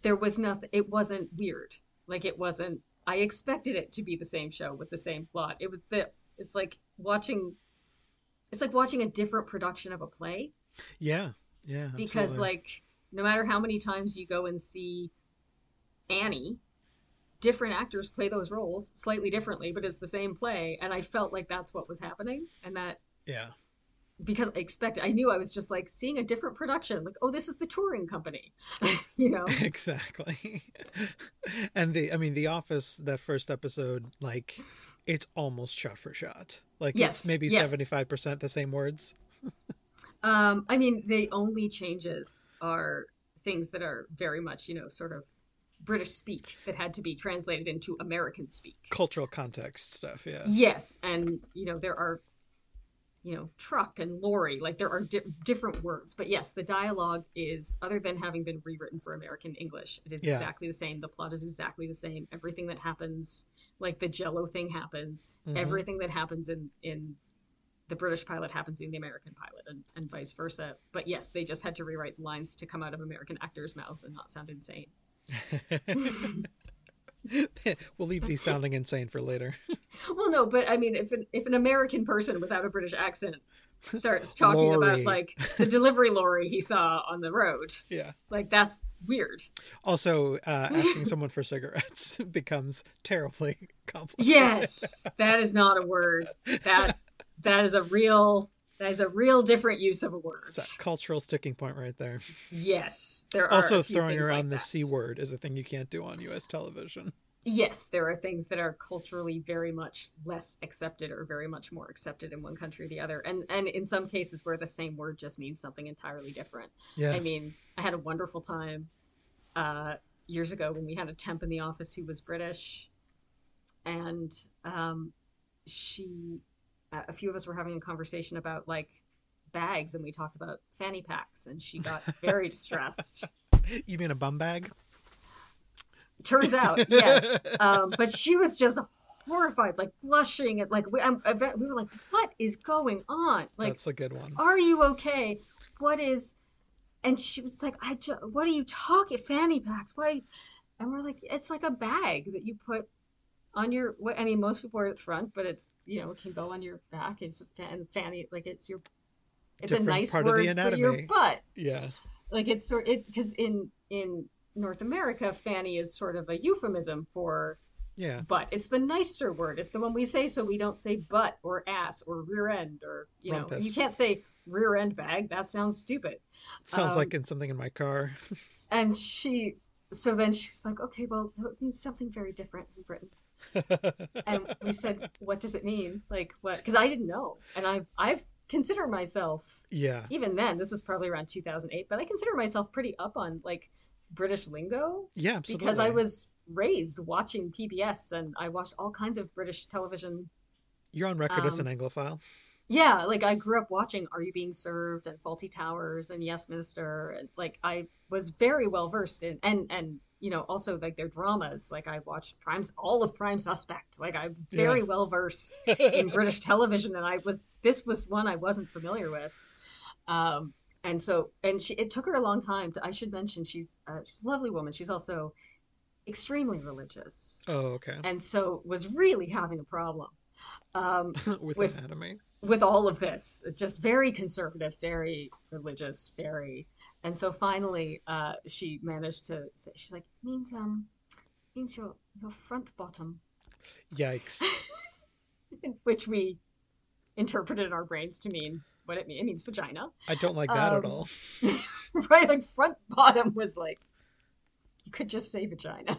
there was nothing, it wasn't weird. Like it wasn't, I expected it to be the same show with the same plot. It was the, it's like watching it's like watching a different production of a play. Yeah. Yeah. Because absolutely. like no matter how many times you go and see Annie, different actors play those roles slightly differently, but it's the same play. And I felt like that's what was happening. And that Yeah. Because I expected I knew I was just like seeing a different production. Like, oh, this is the touring company. *laughs* you know? *laughs* Exactly. *laughs* and the I mean the office, that first episode, like it's almost shot for shot. Like yes, maybe seventy five percent the same words. um, I mean, the only changes are things that are very much, you know, sort of British speak that had to be translated into American speak. Cultural context stuff, yeah. Yes, and you know there are, you know, truck and lorry, like there are di- different words, but yes, the dialogue is other than having been rewritten for American English, it is yeah. exactly the same. The plot is exactly the same. Everything that happens like the jello thing happens mm-hmm. everything that happens in in the british pilot happens in the american pilot and, and vice versa but yes they just had to rewrite the lines to come out of american actors mouths and not sound insane *laughs* we'll leave these sounding insane for later. *laughs* Well, no, but I mean, if an, if an American person without a British accent starts talking Lorry. about like the delivery lorry he saw on the road, Yeah. like that's weird. Also, uh, asking someone for cigarettes *laughs* becomes terribly complicated. Yes, that is not a word. That that is a real that is a real different use of a word. It's that cultural sticking point right there. Yes, there are Also, throwing around like the. C word is a thing you can't do on U.S. television. Yes, there are things that are culturally very much less accepted or very much more accepted in one country or the other. And and in some cases where the same word just means something entirely different. Yeah. I mean, I had a wonderful time uh, years ago when we had a temp in the office who was British, and um, she, a a few of us were having a conversation about like bags, and we talked about fanny packs, and she got *laughs* very distressed. You mean a bum bag? Turns out, yes, *laughs* um, but she was just horrified, like blushing, and like we, I'm, we were like, "What is going on? Like, That's a good one. are you okay? What is? And she was like, I just, what are you talking? Fanny packs? Why? And we're like, it's like a bag that you put on your. what- I mean, most people are at the front, but it's you know it can go on your back. It's a fan, fanny, like it's your. It's Different a nice part of the word for your butt. Yeah. Like it's sort it because in in North America, fanny is sort of a euphemism for Yeah. butt. It's the nicer word. It's the one we say so we don't say butt or ass or rear end or you know you can't say rear end bag. That sounds stupid. Sounds Um, like in something in my car. *laughs* And she so then she was like, okay, well it means something very different in Britain. And we said, what does it mean? Like what? Because I didn't know, and I've I've considered myself yeah. even then. This was probably around 2008, but I consider myself pretty up on like British lingo Yeah, absolutely. because I was raised watching PBS and I watched all kinds of British television. You're on record as um, an Anglophile. Yeah, like I grew up watching Are You Being Served and Fawlty Towers and Yes Minister and like I was very well versed in and and you know also like their dramas like I watched Prime all of Prime Suspect like I'm very Yeah. well versed *laughs* in British television and I was this was one I wasn't familiar with. Um and so and she, it took her a long time to I should mention she's uh, she's a lovely woman. She's also extremely religious. oh, okay. and so was really having a problem um, *laughs* with, with- anatomy. With all of this. Just very conservative, very religious, very. And so finally, uh, she managed to. Say, she's like, it means um, it means your your front bottom, Yikes. *laughs* which we interpreted in our brains to mean what it means. It means vagina, I don't like that at Um, all. *laughs* right? Like front bottom was like, you could just say vagina.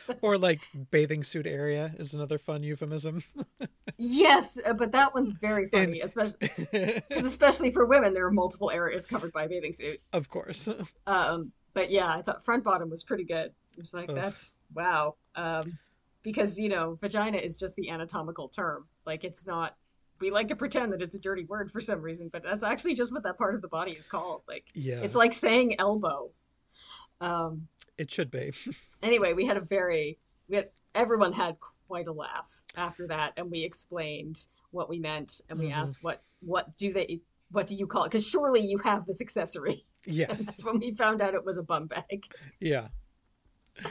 *laughs* Or like bathing suit area is another fun euphemism. *laughs* Yes, uh, but that one's very funny, especially *laughs* because especially for women, there are multiple areas covered by a bathing suit. of course. Um, but yeah, I thought front bottom was pretty good. It was like Ugh. that's wow. Um, because you know, vagina is just the anatomical term. Like it's not. We like to pretend that it's a dirty word for some reason, but that's actually just what that part of the body is called. Like Yeah. it's like saying elbow. Um, it should be. anyway, we had a very we had everyone had quite a laugh after that, and we explained what we meant, and we Mhm. asked what what do they what do you call it? Because surely you have this accessory. And Yes. *laughs* that's when we found out it was a bum bag. Yeah. *laughs*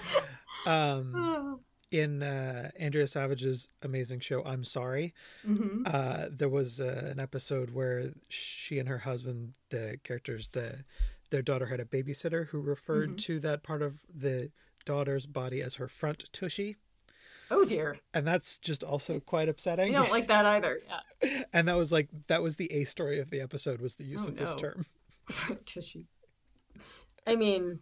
Um, *sighs* in uh, Andrea Savage's amazing show, I'm Sorry, hmm uh, there was uh, an episode where she and her husband, the characters, the their daughter had a babysitter who referred Mhm. to that part of the daughter's body as her front tushy, Oh dear, and that's just also quite upsetting. I don't like that either. *laughs* Yeah. and that was like that was the A story of the episode was the use Oh, of this no. term. *laughs* Tissue. I mean,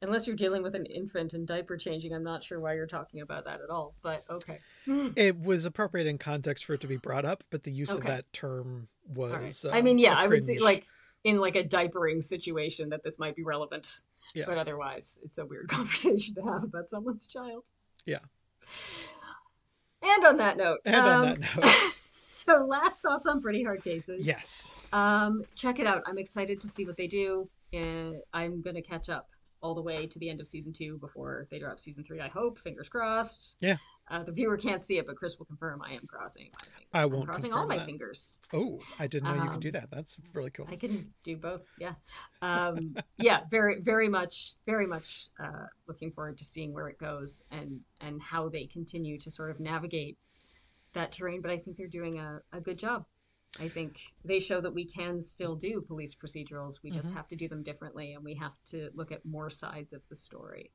unless you're dealing with an infant and diaper changing, I'm not sure why you're talking about that at all. But okay. *gasps* It was appropriate in context for it to be brought up, but the use of that term was. I um, mean, yeah, I would say like in like a diapering situation that this might be relevant. Yeah. But otherwise, it's a weird *laughs* conversation to have about someone's child. Yeah. And on that note, And on um, that note, *laughs* so last thoughts on Pretty Hard Cases. yes, Um, check it out. I'm excited to see what they do, and I'm gonna catch up all the way to the end of season two before they drop season three. I hope. Fingers crossed. Yeah. Uh, the viewer can't see it, but Chris will confirm I am crossing my fingers. I I'm won't crossing all my that. fingers. Oh, I didn't know you could do Um, that. That's really cool. I can do both. Yeah. Um, yeah. Very, very much, very much uh, looking forward to seeing where it goes and and how they continue to sort of navigate that terrain. But I think they're doing a, a good job. I think they show that we can still do police procedurals. We just Mhm. have to do them differently, and we have to look at more sides of the story.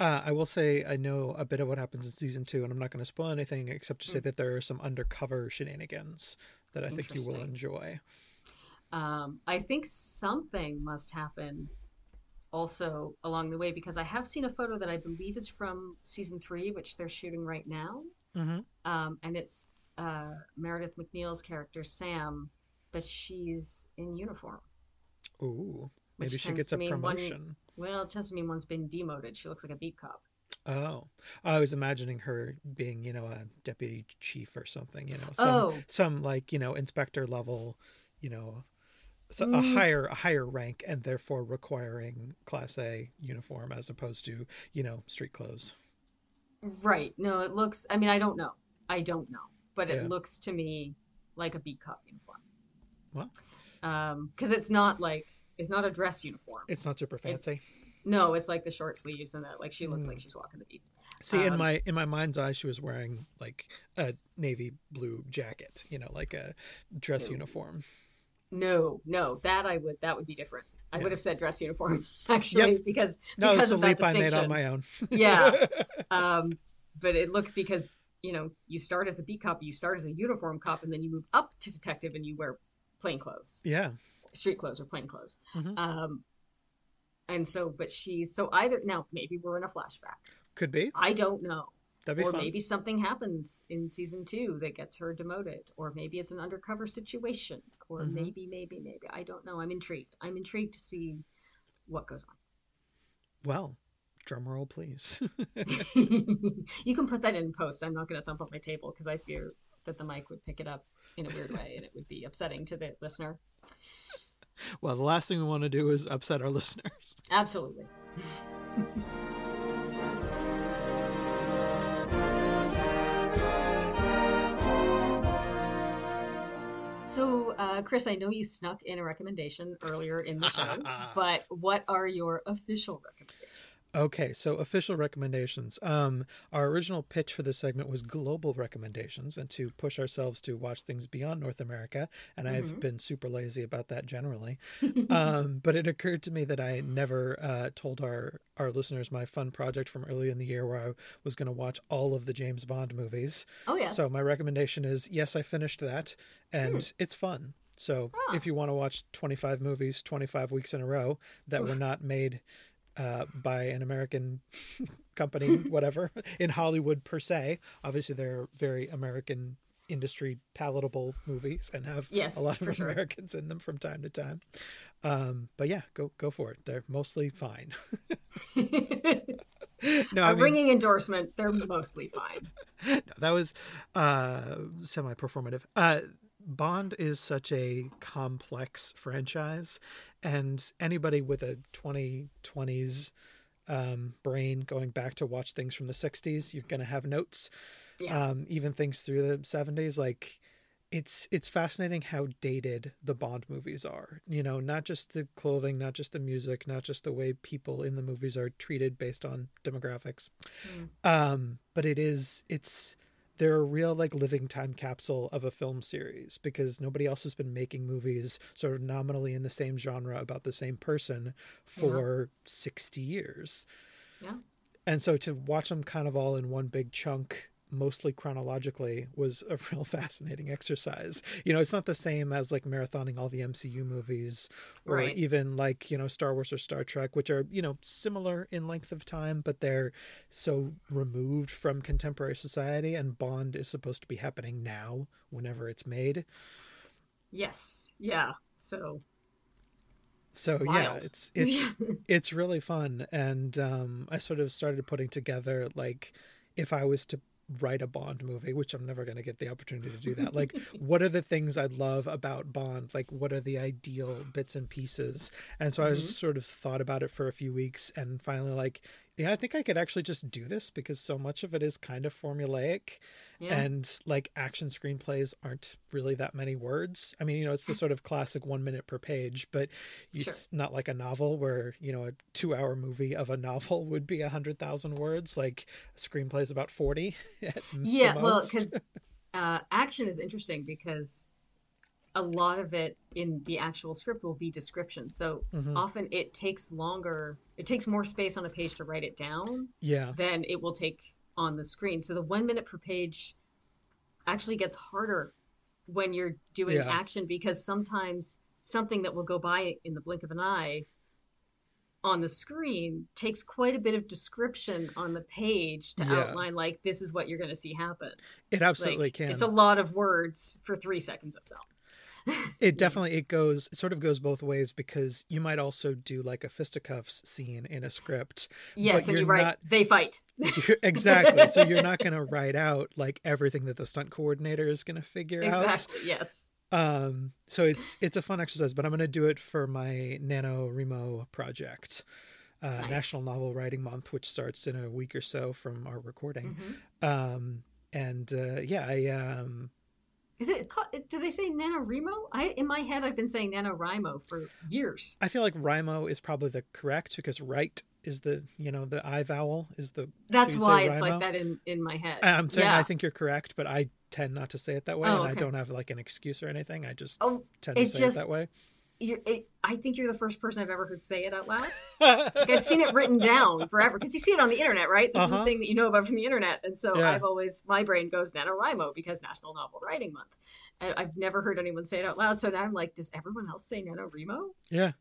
Uh, I will say I know a bit of what happens in season two, and I'm not going to spoil anything except to say Mm. that there are some undercover shenanigans that I think you will enjoy. Um, I think something must happen also along the way because I have seen a photo that I believe is from season three, which they're shooting right now. Mm-hmm. Um, and it's uh, Meredith MacNeill's character, Sam, but she's in uniform. Ooh, Which maybe she gets a mean one- promotion. Well, it tends to mean one's been demoted. She looks like a beat cop. Oh, I was imagining her being, you know, a deputy chief or something. You know, some Oh, some like you know inspector level, you know, so a Mm. higher a higher rank, and therefore requiring class A uniform as opposed to you know street clothes. right. No, it looks, I mean, I don't know. I don't know. But it Yeah. looks to me like a beat cop uniform. Well. Um, because it's not like, it's not a dress uniform. It's not super It's- fancy. No, it's like the short sleeves and that like she looks Mm. like she's walking the beat. See, in Um, my in my mind's eye, she was wearing like a navy blue jacket, you know, like a dress No. uniform. No, no, that I would that would be different. I Yeah. would have said dress uniform *laughs* actually because No, because it's a of that leap I made on my own. *laughs* Yeah. *laughs* um, but it looked because you know you start as a beat cop, you start as a uniform cop, and then you move up to detective, and you wear plain clothes, yeah. Street clothes or plain clothes. Mhm. Um, and so, but she's so either now maybe we're in a flashback. Could be. I don't know. That'd be or fun. maybe something happens in season two that gets her demoted, or maybe it's an undercover situation, or Mhm. maybe, maybe, maybe. I don't know. I'm intrigued. I'm intrigued to see what goes on. Well, drum roll, please. *laughs* *laughs* you can put that in post. I'm not going to thump up my table because I fear that the mic would pick it up in a weird way and it would be upsetting to the listener. Well, the last thing we want to do is upset our *laughs* listeners. Absolutely. So, uh, Chris, I know you snuck in a recommendation earlier in the show, *laughs* but what are your official recommendations? Okay, so official recommendations. Um, our original pitch for this segment was global recommendations and to push ourselves to watch things beyond North America. And I've Mhm. been super lazy about that generally. *laughs* um, but it occurred to me that I never uh, told our, our listeners my fun project from earlier in the year where I was going to watch all of the James Bond movies. oh, yes. So my recommendation is yes, I finished that and it's fun. So Ah. if you want to watch 25 movies 25 weeks in a row that were not made uh, by an American *laughs* company, *laughs* whatever, in Hollywood per se, obviously they're very American industry palatable movies and have yes, a lot of sure. Americans in them from time to time. Um, but yeah, go go for it. They're mostly fine. *laughs* no, a I mean, ringing endorsement. They're mostly fine. no, that was uh, semi-performative. Uh, Bond is such a complex franchise, and anybody with a 2020s um, brain going back to watch things from the 60s, you're going to have notes. Yeah. Um, even things through the 70s, like it's it's fascinating how dated the Bond movies are. You know, not just the clothing, not just the music, not just the way people in the movies are treated based on demographics Mm. um but it is it's they're a real like living time capsule of a film series because nobody else has been making movies sort of nominally in the same genre about the same person for 60 years Yeah. and so to watch them kind of all in one big chunk mostly chronologically was a *laughs* real fascinating exercise you know it's not the same as like marathoning all the mcu movies or Right. even like you know star wars or star trek which are you know similar in length of time but they're so removed from contemporary society and bond is supposed to be happening now whenever it's made Yes. Yeah. So so yeah it's it's *laughs* it's really fun and um i sort of started putting together like if i was to write a bond movie which i'm never going to get the opportunity to do that. Like *laughs* what are the things i love about bond? Like what are the ideal bits and pieces? And so i Mhm. just sort of thought about it for a few weeks and finally like yeah, I think I could actually just do this because so much of it is kind of formulaic Yeah. and like action screenplays aren't really that many words. I mean, you know, it's the sort of classic one minute per page, but it's Sure. not like a novel where, you know, a two hour movie of a novel *laughs* would be a hundred thousand words. Like a screenplay is about 40. *laughs* at m- Yeah, well, because *laughs* uh, action is interesting because a lot of it in the actual script will be description. So Mhm. often it takes longer, it takes more space on a page to write it down yeah. than it will take on the screen. So the one minute per page actually gets harder when you're doing Yeah. action because sometimes something that will go by in the blink of an eye on the screen takes quite a bit of description on the page to Yeah. outline like this is what you're going to see happen. It absolutely Like, can. It's a lot of words for 3 seconds of film. *laughs* it definitely it goes it sort of goes both ways because you might also do like a fisticuffs scene in a script Yes, and you write not- they fight. *laughs* Exactly so you're not *laughs* going to write out like everything that the stunt coordinator is going to figure out Exactly. Yes. um so it's it's a fun exercise but i'm going to do it for my NaNoWriMo project uh, Nice. national novel writing month which starts in a week or so from our recording Mhm. um and uh yeah i um Is it called, do they say NaNoWriMo? I in my head I've been saying NaNoWriMo for years. i feel like rimo is probably the correct because right is the you know the i vowel is the That's say why it's like that in in my head. i'm saying yeah. i think you're correct but i tend not to say it that way Oh, and i don't have like an excuse or anything i just Oh, tend to say just- it that way it, I think you're the first person I've ever heard say it out loud. *laughs* Like I've seen it written down forever because you see it on the internet, right? This is Uh-huh. the thing that you know about from the internet, and so Yeah. I've always my brain goes NaNoWriMo because National Novel Writing Month, and I've never heard anyone say it out loud. So now I'm like, does everyone else say NaNoWriMo? yeah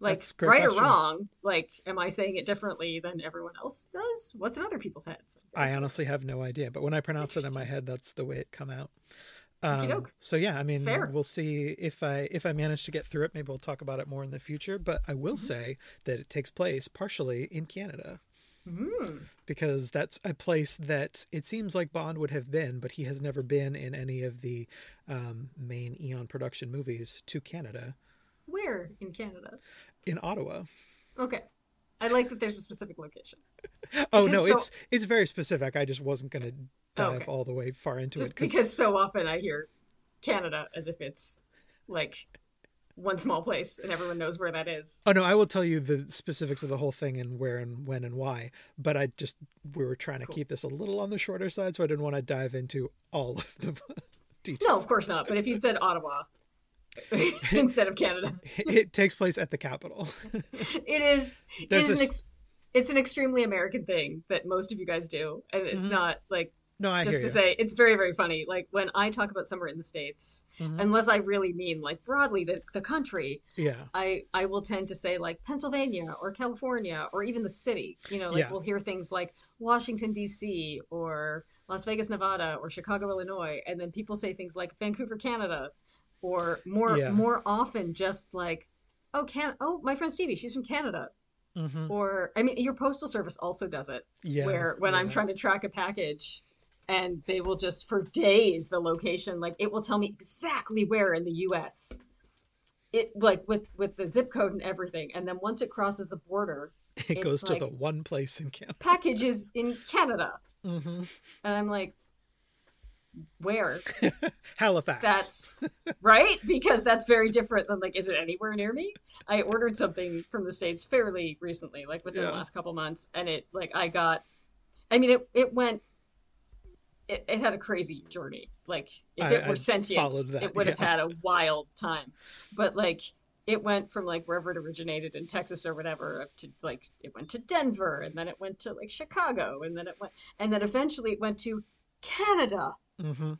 Like That's a great right or wrong? Like, am I saying it differently than everyone else does? What's in other people's heads? I honestly have no idea, but when I pronounce it in my head, that's the way it come out. Um, so yeah, I mean, Fair. we'll see if I if I manage to get through it. Maybe we'll talk about it more in the future. But I will Mhm. say that it takes place partially in Canada Hmm. because that's a place that it seems like Bond would have been, but he has never been in any of the um, main Eon production movies to Canada Where in Canada? in Ottawa. Okay. I like that there's a specific location. Oh Because no, so- it's it's very specific. I just wasn't going to dive Okay. all the way far into Just it 'cause- because so often I hear Canada as if it's like one small place and everyone knows where that is. Oh no, I will tell you the specifics of the whole thing and where and when and why. But I just we were trying to Cool. keep this a little on the shorter side, so I didn't want to dive into all of the *laughs* details. No, of course not. But if you'd said Ottawa *laughs* *laughs* instead of Canada, It takes place at the capital. it is. It There's is an ex- it's an extremely American thing that most of you guys do, and it's Mhm. not like No, I just to you. say it's very very funny. Like when I talk about somewhere in the states, Mhm. unless I really mean like broadly the the country, yeah, I I will tend to say like Pennsylvania or California or even the city. You know, like Yeah. we'll hear things like Washington D.C. or Las Vegas, Nevada or Chicago, Illinois, and then people say things like Vancouver, Canada, or more Yeah. more often just like oh can oh my friend Stevie, she's from Canada. hmm Or I mean your postal service also does it yeah. where when I'm trying to track a package and they will just for days the location like it will tell me exactly where in the US it like with with the zip code and everything and then once it crosses the border *laughs* it goes to like- the one place in Canada. package is in Canada hmm and I'm like where *laughs* Halifax. that's *laughs* right because that's very different than like is it anywhere near me i ordered something from the states fairly recently like within Yeah. the last couple months and it like i got i mean it, it went it, it had a crazy journey. Like if I- it were I sentient that, it would have had a wild time. But like it went from like wherever it originated in Texas or whatever up to like it went to Denver and then it went to like Chicago and then it went and then eventually it went to Canada. Hmm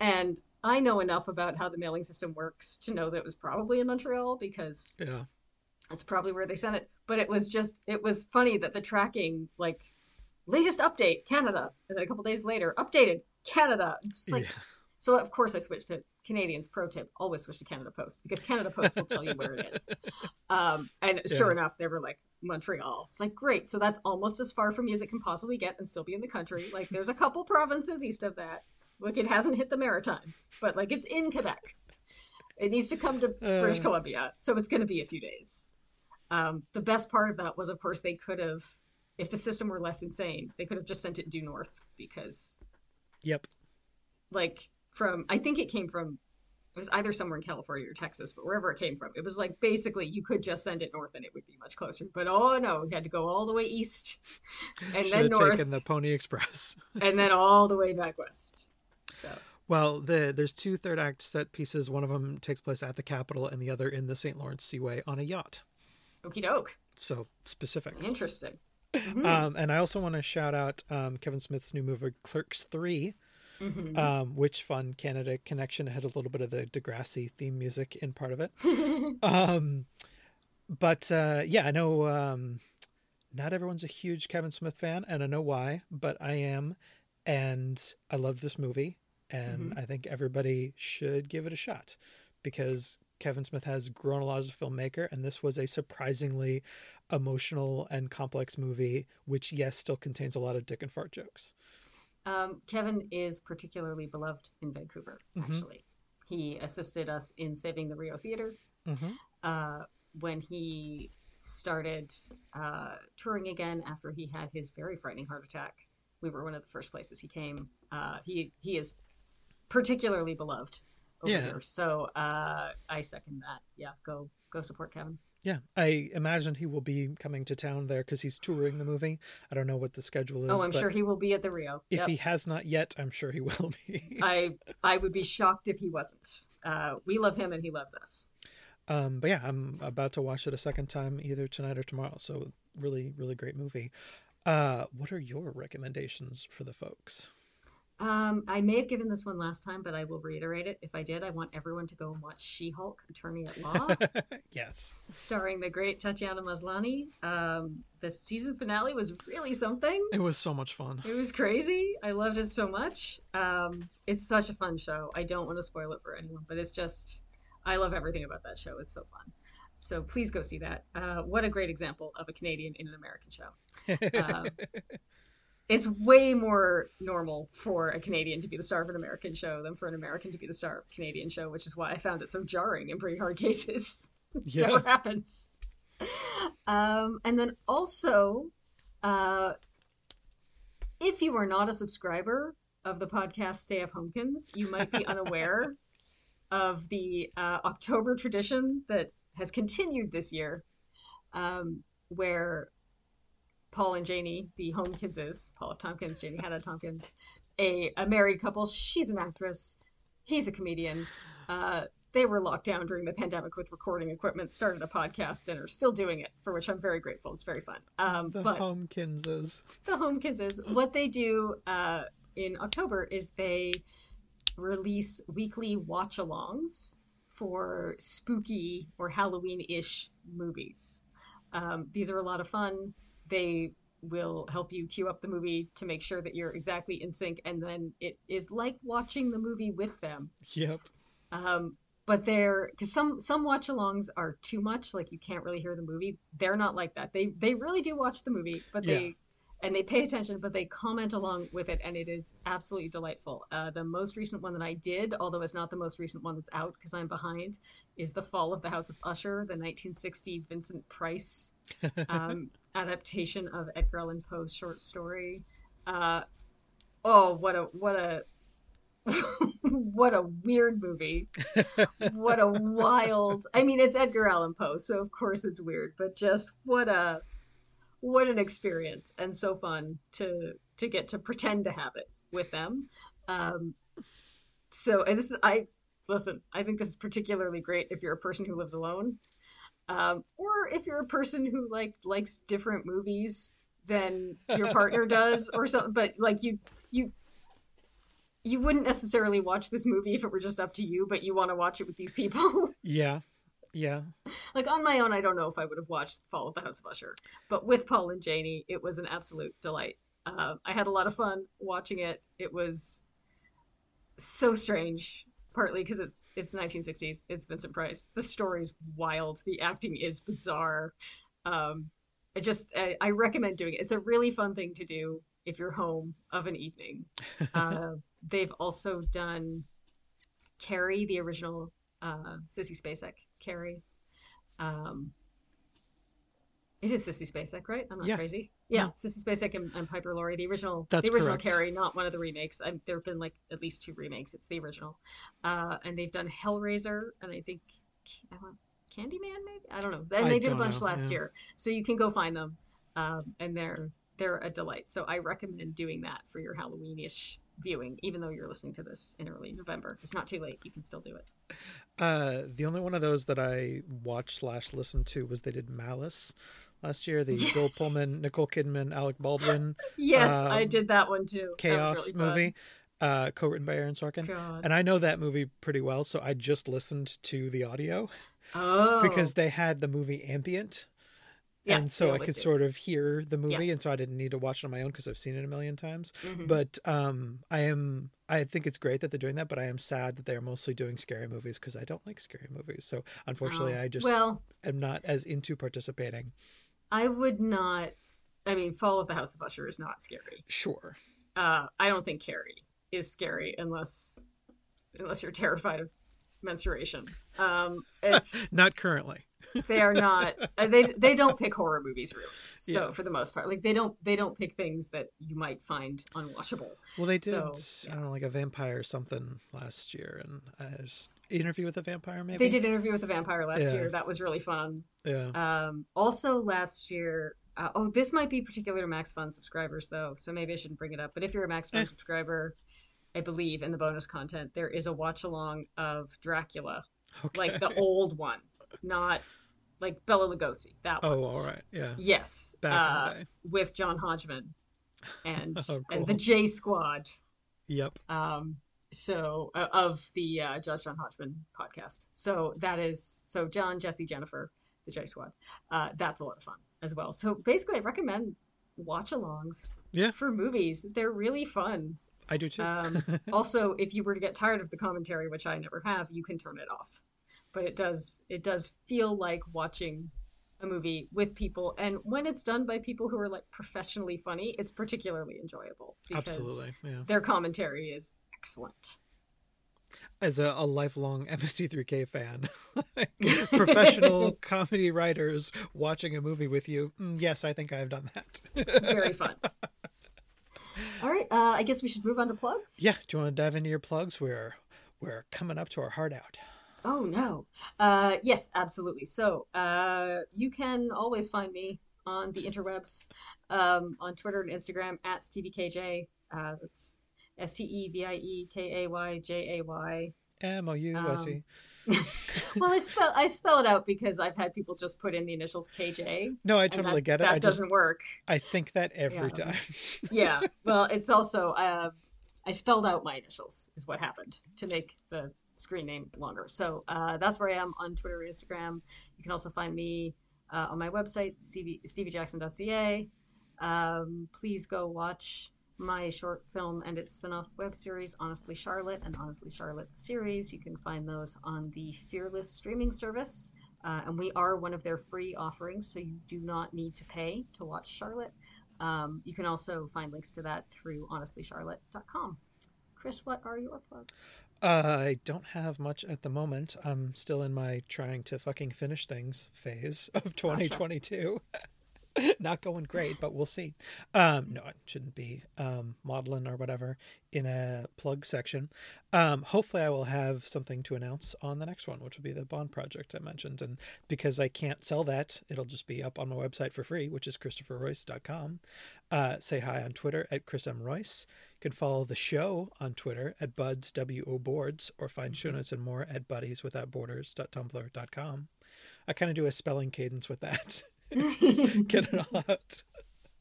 and I know enough about how the mailing system works to know that it was probably in Montreal because Yeah. that's probably where they sent it. But it was just, it was funny that the tracking, like, latest update, Canada. And then a couple days later, updated, Canada. Like, yeah. So, of course, I switched to Canadians. Pro tip always switch to Canada Post because Canada Post will tell you where it is. *laughs* Um, and sure enough, they were like, Montreal. It's like, great. So that's almost as far from me as it can possibly get and still be in the country. Like, there's a couple provinces east of that. Like, it hasn't hit the Maritimes, but like, it's in Quebec. It needs to come to British Uh. Columbia. So it's going to be a few days. Um, the best part of that was, of course, they could have if the system were less insane, they could have just sent it due north because, Yep. like, from I think it came from it was either somewhere in California or Texas, but wherever it came from, it was like basically you could just send it north and it would be much closer. But oh no, we had to go all the way east *laughs* and then north taken the Pony Express. *laughs* and then all the way back west. So Well, the, there's two third act set pieces. One of them takes place at the Capitol, and the other in the St. Lawrence Seaway on a yacht. okie doke. So specific. Interesting. Mhm. Um, and I also want to shout out um, Kevin Smith's new movie Clerks Three, Mhm. um, which fun Canada connection had a little bit of the Degrassi theme music in part of it. *laughs* um, but uh, yeah, I know um, not everyone's a huge Kevin Smith fan, and I know why, but I am, and I loved this movie, and I think everybody should give it a shot because Kevin Smith has grown a lot as a filmmaker, and this was a surprisingly emotional and complex movie, which yes, still contains a lot of dick and fart jokes. Um, Kevin is particularly beloved in Vancouver, Mhm. actually. He assisted us in saving the Rio Theater Mm-hmm. uh, when he started uh, touring again after he had his very frightening heart attack. We were one of the first places he came. Uh, he he is particularly beloved over Yeah. here, so uh, I second that. Yeah, go go support Kevin. Yeah, I imagine he will be coming to town there because he's touring the movie. I don't know what the schedule is. Oh, I'm sure he will be at the Rio. If Yep. he has not yet, I'm sure he will be. *laughs* I I would be shocked if he wasn't. Uh, we love him and he loves us. um, but yeah, I'm about to watch it a second time either tonight or tomorrow. So really, really great movie. Uh, what are your recommendations for the folks? Um, I may have given this one last time, but I will reiterate it. If I did, I want everyone to go and watch She-Hulk: Attorney at Law, *laughs* yes. starring the great Tatiana Maslany. Um, the season finale was really something. It was so much fun. It was crazy. I loved it so much. Um, it's such a fun show. I don't want to spoil it for anyone, but it's just, I love everything about that show. It's so fun. So please go see that. Uh, what a great example of a Canadian in an American show. *laughs* Um, it's way more normal for a Canadian to be the star of an American show than for an American to be the star of a Canadian show, which is why I found it so jarring in pretty hard cases. *laughs* This Yeah. never happens. Um, and then also, uh, if you are not a subscriber of the podcast Stay F. Homekins, you might be *laughs* unaware of the uh, October tradition that has continued this year, um, where Paul and Janie, the Homekinses, Paul F. Tompkins, Janie Haddad Tompkins, a, a married couple. She's an actress. He's a comedian. Uh, they were locked down during the pandemic with recording equipment, started a podcast, and are still doing it, for which I'm very grateful. It's very fun. Um, The but Homekinses. the Homekinses, what they do uh, in October is they release weekly watch alongs for spooky or Halloween ish movies. Um, these are a lot of fun. They will help you queue up the movie to make sure that you're exactly in sync, and then it is like watching the movie with them. Yep. Um, but they're because some some watch alongs are too much, like you can't really hear the movie. They're not like that. They they really do watch the movie, but they and they pay attention, but they comment along with it, and it is absolutely delightful. Uh, the most recent one that I did, although it's not the most recent one that's out because I'm behind, is The Fall of the House of Usher, the 1960 Vincent Price *laughs* um, adaptation of Edgar Allan Poe's short story. Uh, oh, what a what a *laughs* what a weird movie. *laughs* what a wild. I mean, it's Edgar Allan Poe, so of course it's weird, but just what a what an experience and so fun to to get to pretend to have it with them. Um, so, and this is I listen. I think this is particularly great if you're a person who lives alone, um, or if you're a person who like likes different movies than your partner does, or something. But like you, you you wouldn't necessarily watch this movie if it were just up to you, but you want to watch it with these people. *laughs* Yeah. Yeah. like on my own, I don't know if I would have watched Fall of the House of Usher, but with Paul and Janie, it was an absolute delight. Uh, I had a lot of fun watching it. It was so strange, partly because it's it's 1960s. It's Vincent Price. The story's wild. The acting is bizarre. Um, I just I, I recommend doing it. It's a really fun thing to do if you're home of an evening. *laughs* Uh, they've also done Carrie, the original uh, Sissy Spacek, Carrie. Um, it is Sissy Spacek, right? I'm not Yeah. crazy. Yeah, Sissy Spacek and, and Piper Laurie, the original, That's the original correct. Carrie, not one of the remakes. I, there have been like at least two remakes. It's the original, uh, and they've done Hellraiser, and I think I want Candyman, maybe I don't know. And I they did a bunch know, last yeah. year, so you can go find them, um, and they're they're a delight. So I recommend doing that for your Halloweenish viewing, even though you're listening to this in early November. It's not too late. You can still do it. Uh, the only one of those that I watched slash listened to was they did Malice last year. The *laughs* Bill Pullman, Nicole Kidman, Alec Baldwin Yes, I Um, did that one too. Chaos really movie, uh, co-written by Aaron Sorkin. God. And I know that movie pretty well, so I just listened to the audio Oh, because they had the movie ambient. Yeah, and so I could do. sort of hear the movie, and so I didn't need to watch it on my own because I've seen it a million times. Mhm. But um, I am, I think it's great that they're doing that, but I am sad that they're mostly doing scary movies because I don't like scary movies. So unfortunately, Oh, I just well, am not as into participating. I would not. I mean, Fall of the House of Usher is not scary. Sure, Uh, I don't think Carrie is scary unless unless you're terrified of menstruation. Um, it's *laughs* not currently. *laughs* they are not. uh, They they don't pick horror movies really. So Yeah. for the most part, like they don't they don't pick things that you might find unwatchable. Well, they did, So, I don't know, like a vampire or something last year, and I was, interview with a vampire, maybe. They did interview with the vampire last Yeah. year. That was really fun. Yeah. Um, also last year, uh, oh, this might be particular to Max Fun subscribers though, so maybe I shouldn't bring it up. But if you're a Max Fun Eh. subscriber, I believe in the bonus content there is a watch along of Dracula, Okay. like the old one, not like Bela Lugosi. That one. Oh, all right. Yeah. Yes, uh, in the day. with John Hodgman and *laughs* Oh, and the. J Squad. Yep. Um, so uh, of the uh, Judge John Hodgman podcast. So that is so John, Jesse, Jennifer, the J Squad. Uh, that's a lot of fun as well. So basically, I recommend watch-alongs Yeah. for movies. They're really fun. I do too. Um, *laughs* also, if you were to get tired of the commentary, which I never have, you can turn it off. But it does it does feel like watching a movie with people, and when it's done by people who are like professionally funny, it's particularly enjoyable because Absolutely. Yeah. their commentary is excellent. As a, a lifelong MST3K fan, *laughs* professional *laughs* comedy writers watching a movie with you. mm, Yes, I think I've done that. Very fun. *laughs* All right, uh, I guess we should move on to plugs. yeah. Do you want to dive into your plugs? We're we're coming up to our heart out. Oh no. Uh, yes, absolutely. So uh, you can always find me on the interwebs, um, on Twitter and Instagram at StevieKJ. Uh, that's S T E V I E K A Y J A Y. M O U S E. *laughs* Well, I spell I spell it out because I've had people just put in the initials KJ. No, I totally that, get it. That I doesn't work. I think that every Yeah. time. *laughs* yeah. Well, it's *laughs* also uh, I spelled out my initials is what happened to make the screen name longer. So uh, that's where I am on Twitter and Instagram. You can also find me uh, on my website, CV, steviejackson.ca. Um, please go watch my short film and its spin-off web series honestly charlotte and honestly charlotte the series you can find those on the fearless streaming service uh, and we are one of their free offerings so you do not need to pay to watch charlotte um, you can also find links to that through honestlycharlotte.com. Chris, what are your plugs? Uh, I don't have much at the moment. I'm still in my trying to fucking finish things phase of 2022. *laughs* *laughs* Not going great, but we'll see. Um, no, it shouldn't be um, modeling or whatever in a plug section. Um, hopefully, I will have something to announce on the next one, which will be the Bond project I mentioned. And because I can't sell that, it'll just be up on my website for free, which is christopherroyce.com. Uh, say hi on Twitter at Chris M. Royce. You can follow the show on Twitter at Buds W O Boards or find show notes and more at buddieswithoutborders.tumblr.com. I kind of do a spelling cadence with that. *laughs* *laughs* Get it *laughs* out.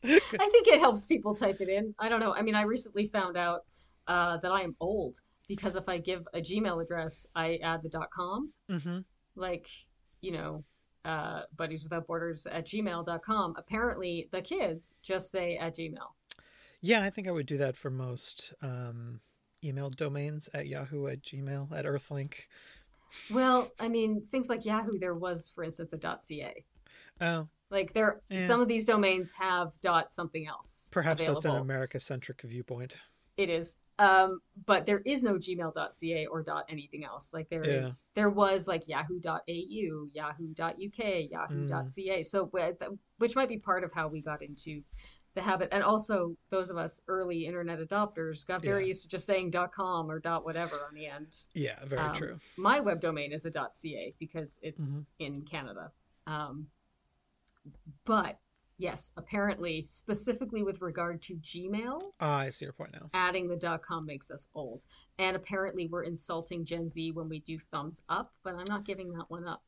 I think it helps people type it in. I don't know. I mean, I recently found out uh, that I am old because if I give a Gmail address, I add the .com. Mm-hmm. Like, you know, uh, buddies without borders at gmail.com. Apparently, the kids just say at Gmail. Yeah, I think I would do that for most um, email domains at Yahoo, at Gmail, at Earthlink. Well, I mean, things like Yahoo, there was, for instance, a .ca. Oh, Like there, Yeah. some of these domains have dot something else. perhaps that's an. America-centric viewpoint. It is. Um, but there is no gmail.ca or dot anything else. Like there is, Yeah. there was like yahoo.au, yahoo.uk, yahoo.ca. So, wh- th- which might be part of how we got into the habit, and also those of us early internet adopters got very Yeah. used to just saying .com or dot .whatever on the end. Yeah, very Um, true. My web domain is a .ca because it's Mhm. in Canada. Um, but yes, apparently, specifically with regard to Gmail, Ah, I see your point now. adding the .com makes us old. And apparently, we're insulting Gen Z when we do thumbs up, but I'm not giving that one up.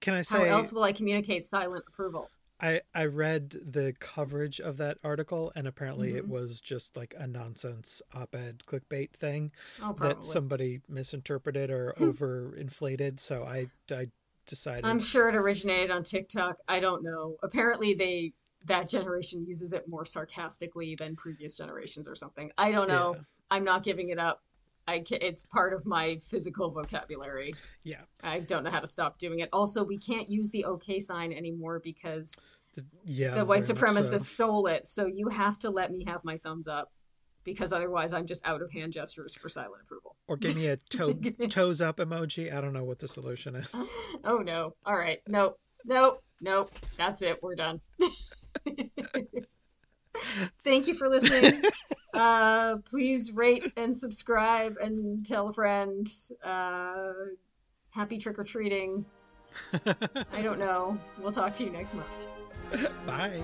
Can I say. How else will I communicate silent approval? I I read the coverage of that article and apparently it Mhm. was just like a nonsense op-ed clickbait thing Oh, that somebody misinterpreted or *laughs* overinflated. So I I decided I'm sure it originated on TikTok. I don't know. Apparently, they that generation uses it more sarcastically than previous generations or something. I don't know. Yeah. I'm not giving it up. I ca it's part of my physical vocabulary. Yeah. I don't know how to stop doing it. Also, we can't use the OK sign anymore because The, yeah. the white supremacists so. stole it. So you have to let me have my thumbs up because otherwise I'm just out of hand gestures for silent approval. Or give me a *laughs* toe, toes up emoji. I don't know what the solution is. *laughs* Oh no. All right. Nope. Nope. Nope. That's it. We're done. *laughs* Thank you for listening. Uh, please rate and subscribe and tell a friend. Uh, happy trick or treating. I don't know. We'll talk to you next month. Bye.